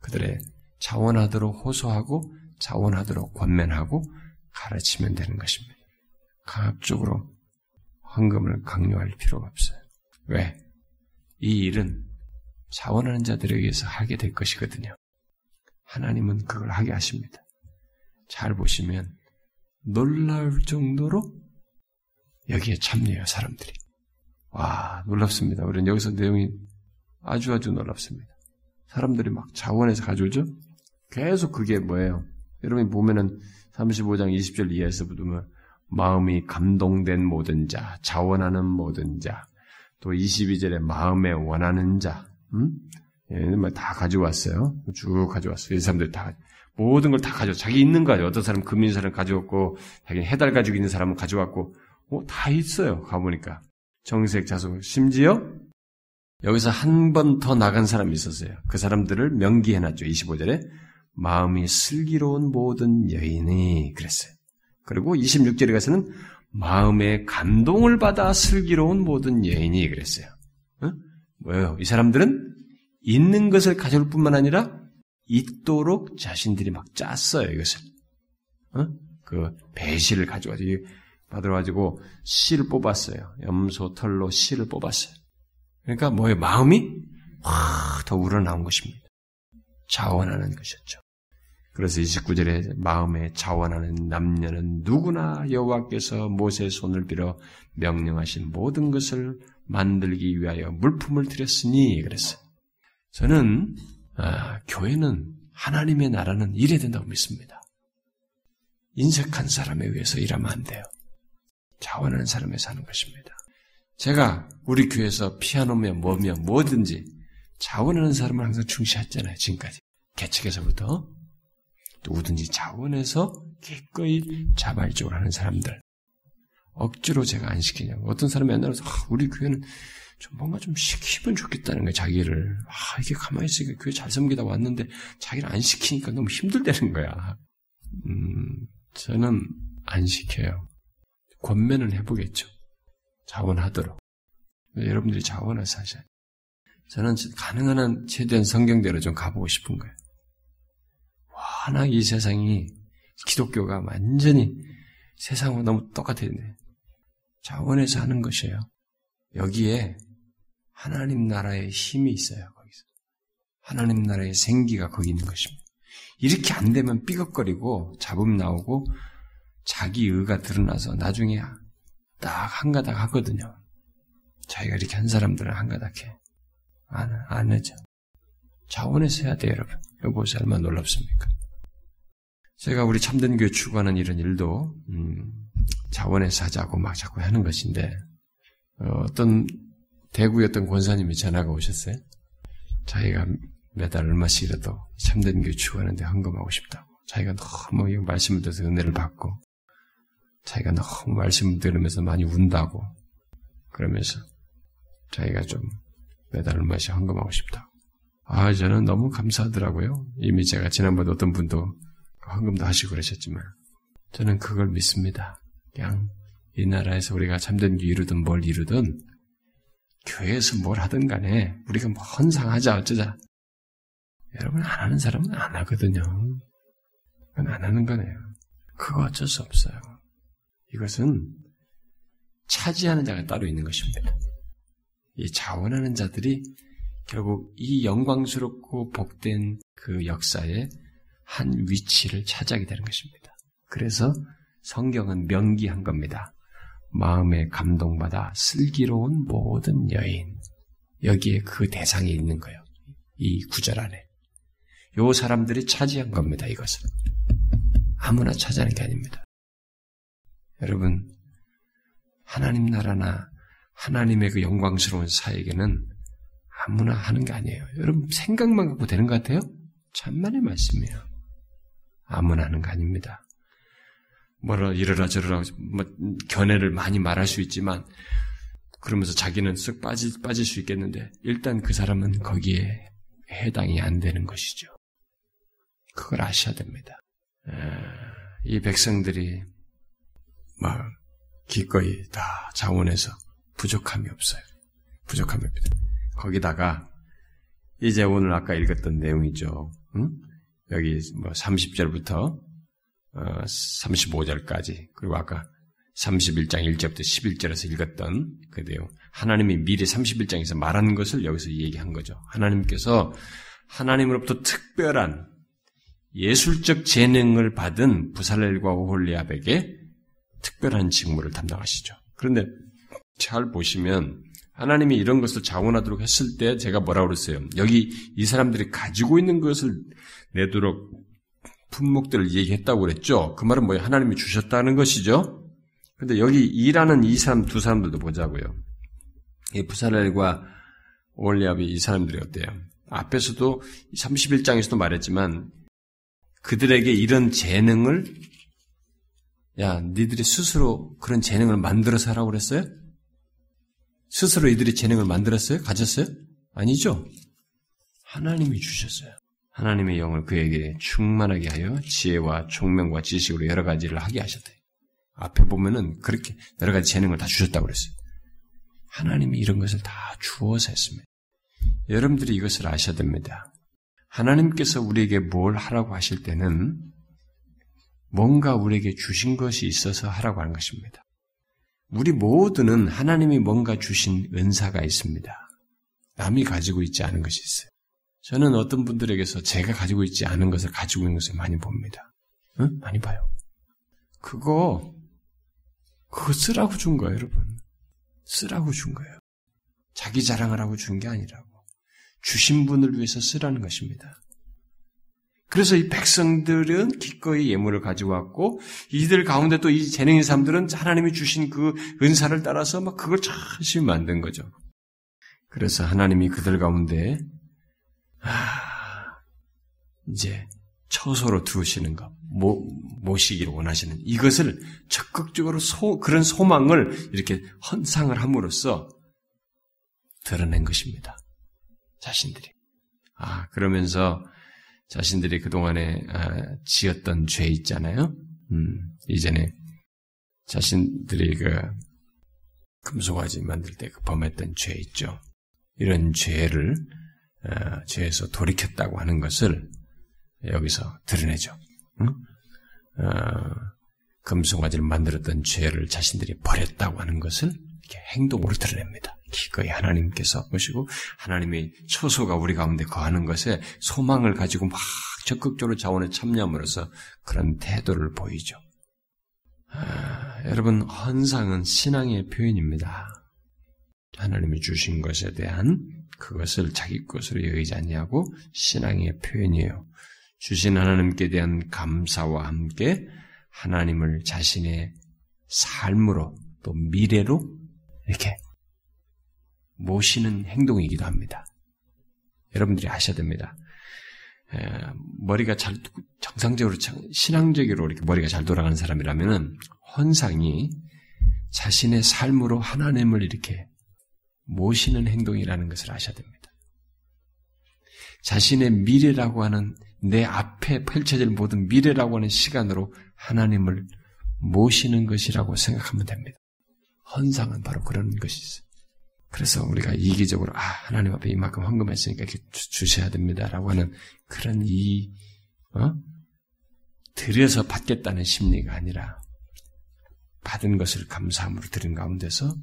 A: 그들의 자원하도록 호소하고 자원하도록 권면하고 가르치면 되는 것입니다. 강압적으로 헌금을 강요할 필요가 없어요. 왜? 이 일은 자원하는 자들에 의해서 하게 될 것이거든요. 하나님은 그걸 하게 하십니다. 잘 보시면 놀라울 정도로 여기에 참여해요, 사람들이. 와, 놀랍습니다. 우리는 여기서 내용이 아주 아주 놀랍습니다. 사람들이 막 자원해서 가져오죠? 계속 그게 뭐예요? 여러분이 보면은 35장 20절 이하에서 보면 마음이 감동된 모든 자, 자원하는 모든 자, 또 22절에 마음에 원하는 자, 음? 예, 다 가져왔어요. 쭉 가져왔어요. 이 사람들 다 모든 걸 다 가져. 자기 있는 거 가져. 어떤 사람 금인 인 사람 가져왔고, 자기 해달 가지고 있는 사람은 가져왔고, 어, 다 있어요. 가보니까. 정색, 자속. 심지어 여기서 한 번 더 나간 사람이 있었어요. 그 사람들을 명기해놨죠. 25절에. 마음이 슬기로운 모든 여인이 그랬어요. 그리고 26절에 가서는 마음의 감동을 받아 슬기로운 모든 여인이 그랬어요. 어? 뭐예요? 이 사람들은 있는 것을 가져올 뿐만 아니라 있도록 자신들이 막 짰어요, 이것을. 어? 그 배실을 가져가지고 받아가지고 씨를 뽑았어요. 염소 털로 씨를 뽑았어요. 그러니까 뭐예요? 마음이 확 더 우러나온 것입니다. 자원하는 것이었죠. 그래서 29절에 마음에 자원하는 남녀는 누구나 여호와께서 모세의 손을 빌어 명령하신 모든 것을 만들기 위하여 물품을 드렸으니 그랬어요. 저는 아, 교회는 하나님의 나라는 이래야 된다고 믿습니다. 인색한 사람에 의해서 일하면 안 돼요. 자원하는 사람에 사는 것입니다. 제가 우리 교회에서 피아노며 뭐며 뭐든지 자원하는 사람을 항상 중시했잖아요. 지금까지. 개척에서부터. 누구든지 자원해서 기꺼이 자발적으로 하는 사람들. 억지로 제가 안 시키냐고. 어떤 사람이 옛날에서, 아, 우리 교회는 좀 뭔가 좀 시키면 좋겠다는 거야, 자기를. 아, 이게 가만히 있으니까 교회 잘 섬기다 왔는데 자기를 안 시키니까 너무 힘들다는 거야. 음, 저는 안 시켜요. 권면은 해보겠죠. 자원하도록. 여러분들이 자원해서 하셔야 저는 가능한 한 최대한 성경대로 좀 가보고 싶은 거예요. 워낙 이 세상이 기독교가 완전히 세상과 너무 똑같았는데 자원해서 하는 것이에요. 여기에 하나님 나라의 힘이 있어요. 거기서 하나님 나라의 생기가 거기 있는 것입니다. 이렇게 안 되면 삐걱거리고 잡음 나오고 자기 의가 드러나서 나중에 딱 한가닥 하거든요. 자기가 이렇게 한 사람들은 한가닥해. 안, 안 하죠. 자원해서 해야 돼요, 여러분. 여보세 얼마나 놀랍습니까? 제가 우리 참된 교회 추구하는 이런 일도, 음, 자원해서 하자고 막 자꾸 하는 것인데, 어, 떤 대구의 어떤 권사님이 전화가 오셨어요. 자기가 매달 얼마씩이라도 참된 교회 추구하는데 헌금하고 싶다고. 자기가 너무 이 말씀을 들어서 은혜를 받고, 자기가 너무 말씀을 들으면서 많이 운다고, 그러면서 자기가 좀 매달 얼마씩 헌금하고 싶다고. 아, 저는 너무 감사하더라고요. 이미 제가 지난번에 어떤 분도 헌금도 하시고 그러셨지만, 저는 그걸 믿습니다. 그냥 이 나라에서 우리가 참된 교 이루든 뭘 이루든 교회에서 뭘 하든 간에 우리가 뭐 헌상하자 어쩌자 여러분 안 하는 사람은 안 하거든요. 그건 안 하는 거네요. 그거 어쩔 수 없어요. 이것은 차지하는 자가 따로 있는 것입니다. 이 자원하는 자들이 결국 이 영광스럽고 복된 그 역사에 한 위치를 차지하게 되는 것입니다. 그래서 성경은 명기한 겁니다. 마음에 감동받아 슬기로운 모든 여인. 여기에 그 대상이 있는 거예요. 이 구절 안에. 요 사람들이 차지한 겁니다, 이것을. 아무나 차지하는 게 아닙니다. 여러분, 하나님 나라나 하나님의 그 영광스러운 사에게는 아무나 하는 게 아니에요. 여러분, 생각만 갖고 되는 것 같아요? 참만의 말씀이에요. 아무나 하는 거 아닙니다. 뭐라 이러라 저러라 뭐 견해를 많이 말할 수 있지만 그러면서 자기는 쓱 빠질 빠질 수 있겠는데 일단 그 사람은 거기에 해당이 안 되는 것이죠. 그걸 아셔야 됩니다. 이 백성들이 막 기꺼이 다 자원해서 부족함이 없어요. 부족함이 없니다. 거기다가 이제 오늘 아까 읽었던 내용이죠. 응? 여기 뭐 30절부터 35절까지 어, 그리고 아까 31장 1절부터 11절에서 읽었던 그 내용 하나님이 미리 31장에서 말한 것을 여기서 얘기한 거죠. 하나님께서 하나님으로부터 특별한 예술적 재능을 받은 부살렐과 오홀리압에게 특별한 직무를 담당하시죠. 그런데 잘 보시면 하나님이 이런 것을 자원하도록 했을 때 제가 뭐라고 그랬어요? 여기 이 사람들이 가지고 있는 것을 내도록 품목들을 얘기했다고 그랬죠. 그 말은 뭐예요? 하나님이 주셨다는 것이죠. 근데 여기 일하는 이 사람 두 사람들도 보자고요. 이 부사렐과 올리압이 이 사람들이 어때요? 앞에서도 31장에서도 말했지만 그들에게 이런 재능을 야, 니들이 스스로 그런 재능을 만들어서 하라고 그랬어요? 스스로 이들이 재능을 만들었어요? 가졌어요? 아니죠. 하나님이 주셨어요. 하나님의 영을 그에게 충만하게 하여 지혜와 총명과 지식으로 여러 가지를 하게 하셨다. 앞에 보면은 그렇게 여러 가지 재능을 다 주셨다고 그랬어요. 하나님이 이런 것을 다 주어서 했습니다. 여러분들이 이것을 아셔야 됩니다. 하나님께서 우리에게 뭘 하라고 하실 때는 뭔가 우리에게 주신 것이 있어서 하라고 하는 것입니다. 우리 모두는 하나님이 뭔가 주신 은사가 있습니다. 남이 가지고 있지 않은 것이 있어요. 저는 어떤 분들에게서 제가 가지고 있지 않은 것을 가지고 있는 것을 많이 봅니다. 응? 많이 봐요. 그거, 그거 쓰라고 준 거예요, 여러분. 쓰라고 준 거예요. 자기 자랑을 하고 준 게 아니라고. 주신 분을 위해서 쓰라는 것입니다. 그래서 이 백성들은 기꺼이 예물을 가지고 왔고, 이들 가운데 또 이 재능 있는 사람들은 하나님이 주신 그 은사를 따라서 막 그걸 열심히 만든 거죠. 그래서 하나님이 그들 가운데 아, 이제 처소로 두시는 것, 모, 모시기를 원하시는 이것을 적극적으로 소, 그런 소망을 이렇게 헌상을 함으로써 드러낸 것입니다. 자신들이. 아, 그러면서 자신들이 그동안에 아, 지었던 죄 있잖아요. 음, 이전에 자신들이 그 금속아지 만들 때 그 범했던 죄 있죠. 이런 죄를 어, 죄에서 돌이켰다고 하는 것을 여기서 드러내죠. 응? 어, 금송아지를 만들었던 죄를 자신들이 버렸다고 하는 것을 행동으로 드러냅니다. 기꺼이 하나님께서 보시고 하나님의 초소가 우리 가운데 거하는 것에 소망을 가지고 막 적극적으로 자원에 참여함으로써 그런 태도를 보이죠. 아, 여러분 헌상은 신앙의 표현입니다. 하나님이 주신 것에 대한 그것을 자기 것으로 여기지 않냐고 신앙의 표현이에요. 주신 하나님께 대한 감사와 함께 하나님을 자신의 삶으로 또 미래로 이렇게 모시는 행동이기도 합니다. 여러분들이 아셔야 됩니다. 머리가 잘 정상적으로 신앙적으로 이렇게 머리가 잘 돌아가는 사람이라면은 헌상이 자신의 삶으로 하나님을 이렇게 모시는 행동이라는 것을 아셔야 됩니다. 자신의 미래라고 하는 내 앞에 펼쳐질 모든 미래라고 하는 시간으로 하나님을 모시는 것이라고 생각하면 됩니다. 헌상은 바로 그런 것이 있어요. 그래서 우리가 이기적으로 아 하나님 앞에 이만큼 헌금했으니까 이렇게 주 셔야 됩니다라고 하는 그런 이 어? 드려서 받겠다는 심리가 아니라 받은 것을 감사함으로 드린 가운데서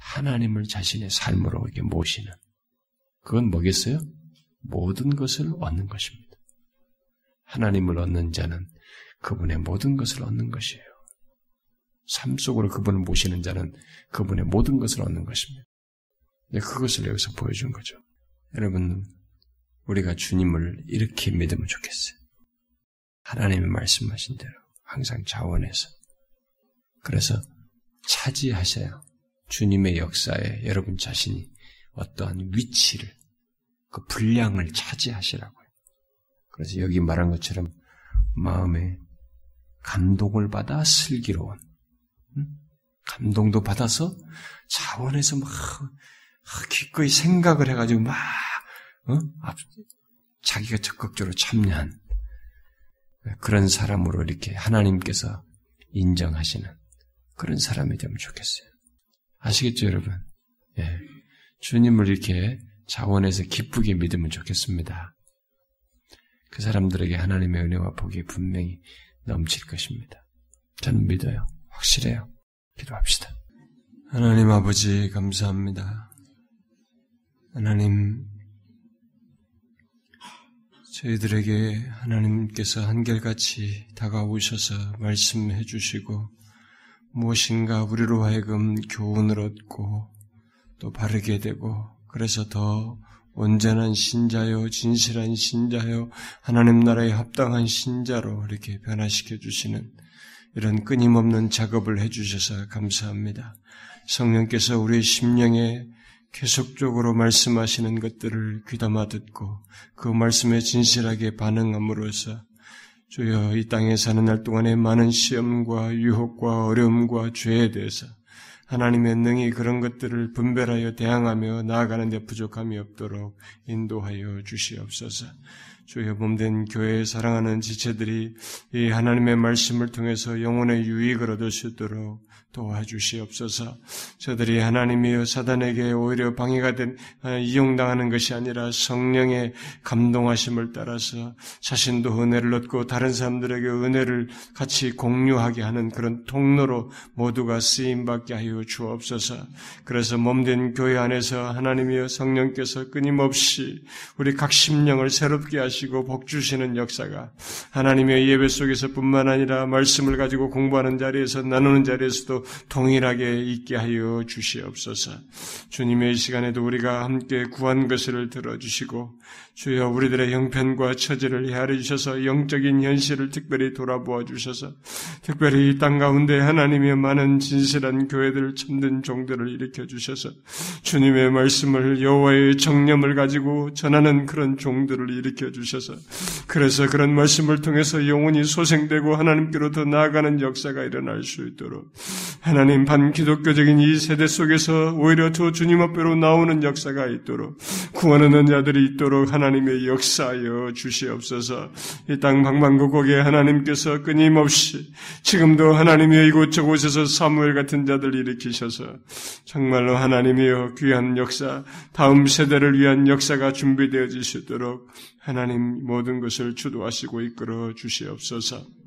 A: 하나님을 자신의 삶으로 이렇게 모시는 그건 뭐겠어요? 모든 것을 얻는 것입니다. 하나님을 얻는 자는 그분의 모든 것을 얻는 것이에요. 삶 속으로 그분을 모시는 자는 그분의 모든 것을 얻는 것입니다. 그것을 여기서 보여준 거죠. 여러분, 우리가 주님을 이렇게 믿으면 좋겠어요. 하나님이 말씀하신 대로 항상 자원해서. 그래서 차지하셔야 주님의 역사에 여러분 자신이 어떠한 위치를, 그 분량을 차지하시라고요. 그래서 여기 말한 것처럼 마음에 감동을 받아 슬기로운, 감동도 받아서 자원해서 막 기꺼이 생각을 해가지고 막 어? 자기가 적극적으로 참여한 그런 사람으로 이렇게 하나님께서 인정하시는 그런 사람이 되면 좋겠어요. 아시겠죠, 여러분? 예. 주님을 이렇게 자원해서 기쁘게 믿으면 좋겠습니다. 그 사람들에게 하나님의 은혜와 복이 분명히 넘칠 것입니다. 저는 믿어요. 확실해요. 기도합시다. 하나님 아버지, 감사합니다. 하나님, 저희들에게 하나님께서 한결같이 다가오셔서 말씀해 주시고, 무엇인가 우리로 하여금 교훈을 얻고, 또 바르게 되고, 그래서 더 온전한 신자요, 진실한 신자요, 하나님 나라에 합당한 신자로 이렇게 변화시켜 주시는 이런 끊임없는 작업을 해 주셔서 감사합니다. 성령께서 우리의 심령에 계속적으로 말씀하시는 것들을 귀담아 듣고 그 말씀에 진실하게 반응함으로써 주여 이 땅에 사는 날 동안에 많은 시험과 유혹과 어려움과 죄에 대해서 하나님의 능히 그런 것들을 분별하여 대항하며 나아가는 데 부족함이 없도록 인도하여 주시옵소서. 주여 몸된 교회에 사랑하는 지체들이 이 하나님의 말씀을 통해서 영혼의 유익을 얻을 수 있도록 도와주시옵소서. 저들이 하나님이여 사단에게 오히려 방해가 된 아, 이용당하는 것이 아니라 성령의 감동하심을 따라서 자신도 은혜를 얻고 다른 사람들에게 은혜를 같이 공유하게 하는 그런 통로로 모두가 쓰임 받게 하여 주옵소서. 그래서 몸된 교회 안에서 하나님이여 성령께서 끊임없이 우리 각 심령을 새롭게 하시고 복 주시는 역사가 하나님의 예배 속에서뿐만 아니라 말씀을 가지고 공부하는 자리에서 나누는 자리에서도 동일하게 있게 하여 주시옵소서. 주님의 시간에도 우리가 함께 구한 것을 들어주시고 주여 우리들의 형편과 처지를 헤아려 주셔서 영적인 현실을 특별히 돌아보아 주셔서 특별히 이 땅 가운데 하나님의 많은 진실한
B: 교회들 참된 종들을 일으켜 주셔서 주님의 말씀을 여호와의 정념을 가지고 전하는 그런 종들을 일으켜 주셔서 그래서 그런 말씀을 통해서 영혼이 소생되고 하나님께로 더 나아가는 역사가 일어날 수 있도록 하나님 반기독교적인 이 세대 속에서 오히려 더 주님 앞으로 나오는 역사가 있도록 구원하는 자들이 있도록 하나님 의 역사하여 주시옵소서 이 땅 방방곡곡에 하나님께서 끊임없이 지금도 하나님의 이곳 저곳에서 사무엘 같은 자들 일으키셔서 정말로 하나님이여 귀한 역사 다음 세대를 위한 역사가 준비되어지시도록 하나님 모든 것을 주도하시고 이끌어 주시옵소서.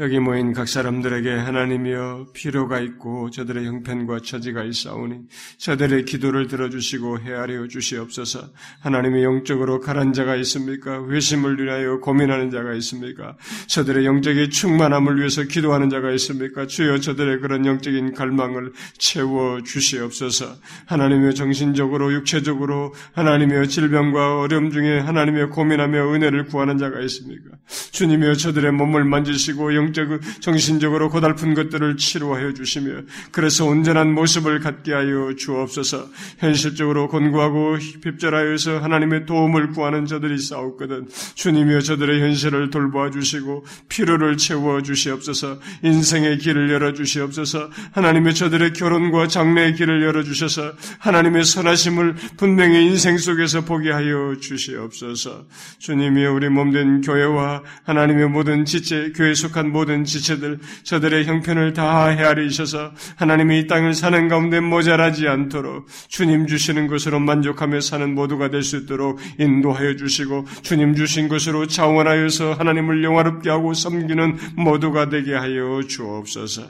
B: 여기 모인 각 사람들에게 하나님이여 필요가 있고 저들의 형편과 처지가 있사오니 저들의 기도를 들어주시고 헤아려 주시옵소서. 하나님의 영적으로 가란 자가 있습니까? 회심을 위하여 고민하는 자가 있습니까? 저들의 영적인 충만함을 위해서 기도하는 자가 있습니까? 주여 저들의 그런 영적인 갈망을 채워 주시옵소서. 하나님의 정신적으로 육체적으로 하나님의 질병과 어려움 중에 하나님의 고민하며 은혜를 구하는 자가 있습니까? 주님이여 저들의 몸을 만지시고 영 영적, 정신적으로 고달픈 것들을 치료하여 주시며 그래서 온전한 모습을 갖게 하여 주옵소서. 현실적으로 곤고하고 핍절하여서 하나님의 도움을 구하는 저들이 싸웠거든 주님이여 저들의 현실을 돌보아 주시고 필요를 채워 주시옵소서. 인생의 길을 열어 주시옵소서. 하나님의 저들의 결혼과 장래의 길을 열어 주셔서 하나님의 선하심을 분명히 인생 속에서 보게 하여 주시옵소서. 주님이여 우리 몸된 교회와 하나님의 모든 지체 교회 속한 모든 지체들 저들의 형편을 다 헤아리셔서 하나님이 이 땅을 사는 가운데 모자라지 않도록 주님 주시는 것으로 만족하며 사는 모두가 될 수 있도록 인도하여 주시고 주님 주신 것으로 자원하여서 하나님을 영화롭게 하고 섬기는 모두가 되게 하여 주옵소서.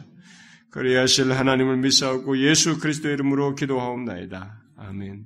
B: 그리하실 하나님을 믿사옵고 예수 그리스도의 이름으로 기도하옵나이다. 아멘.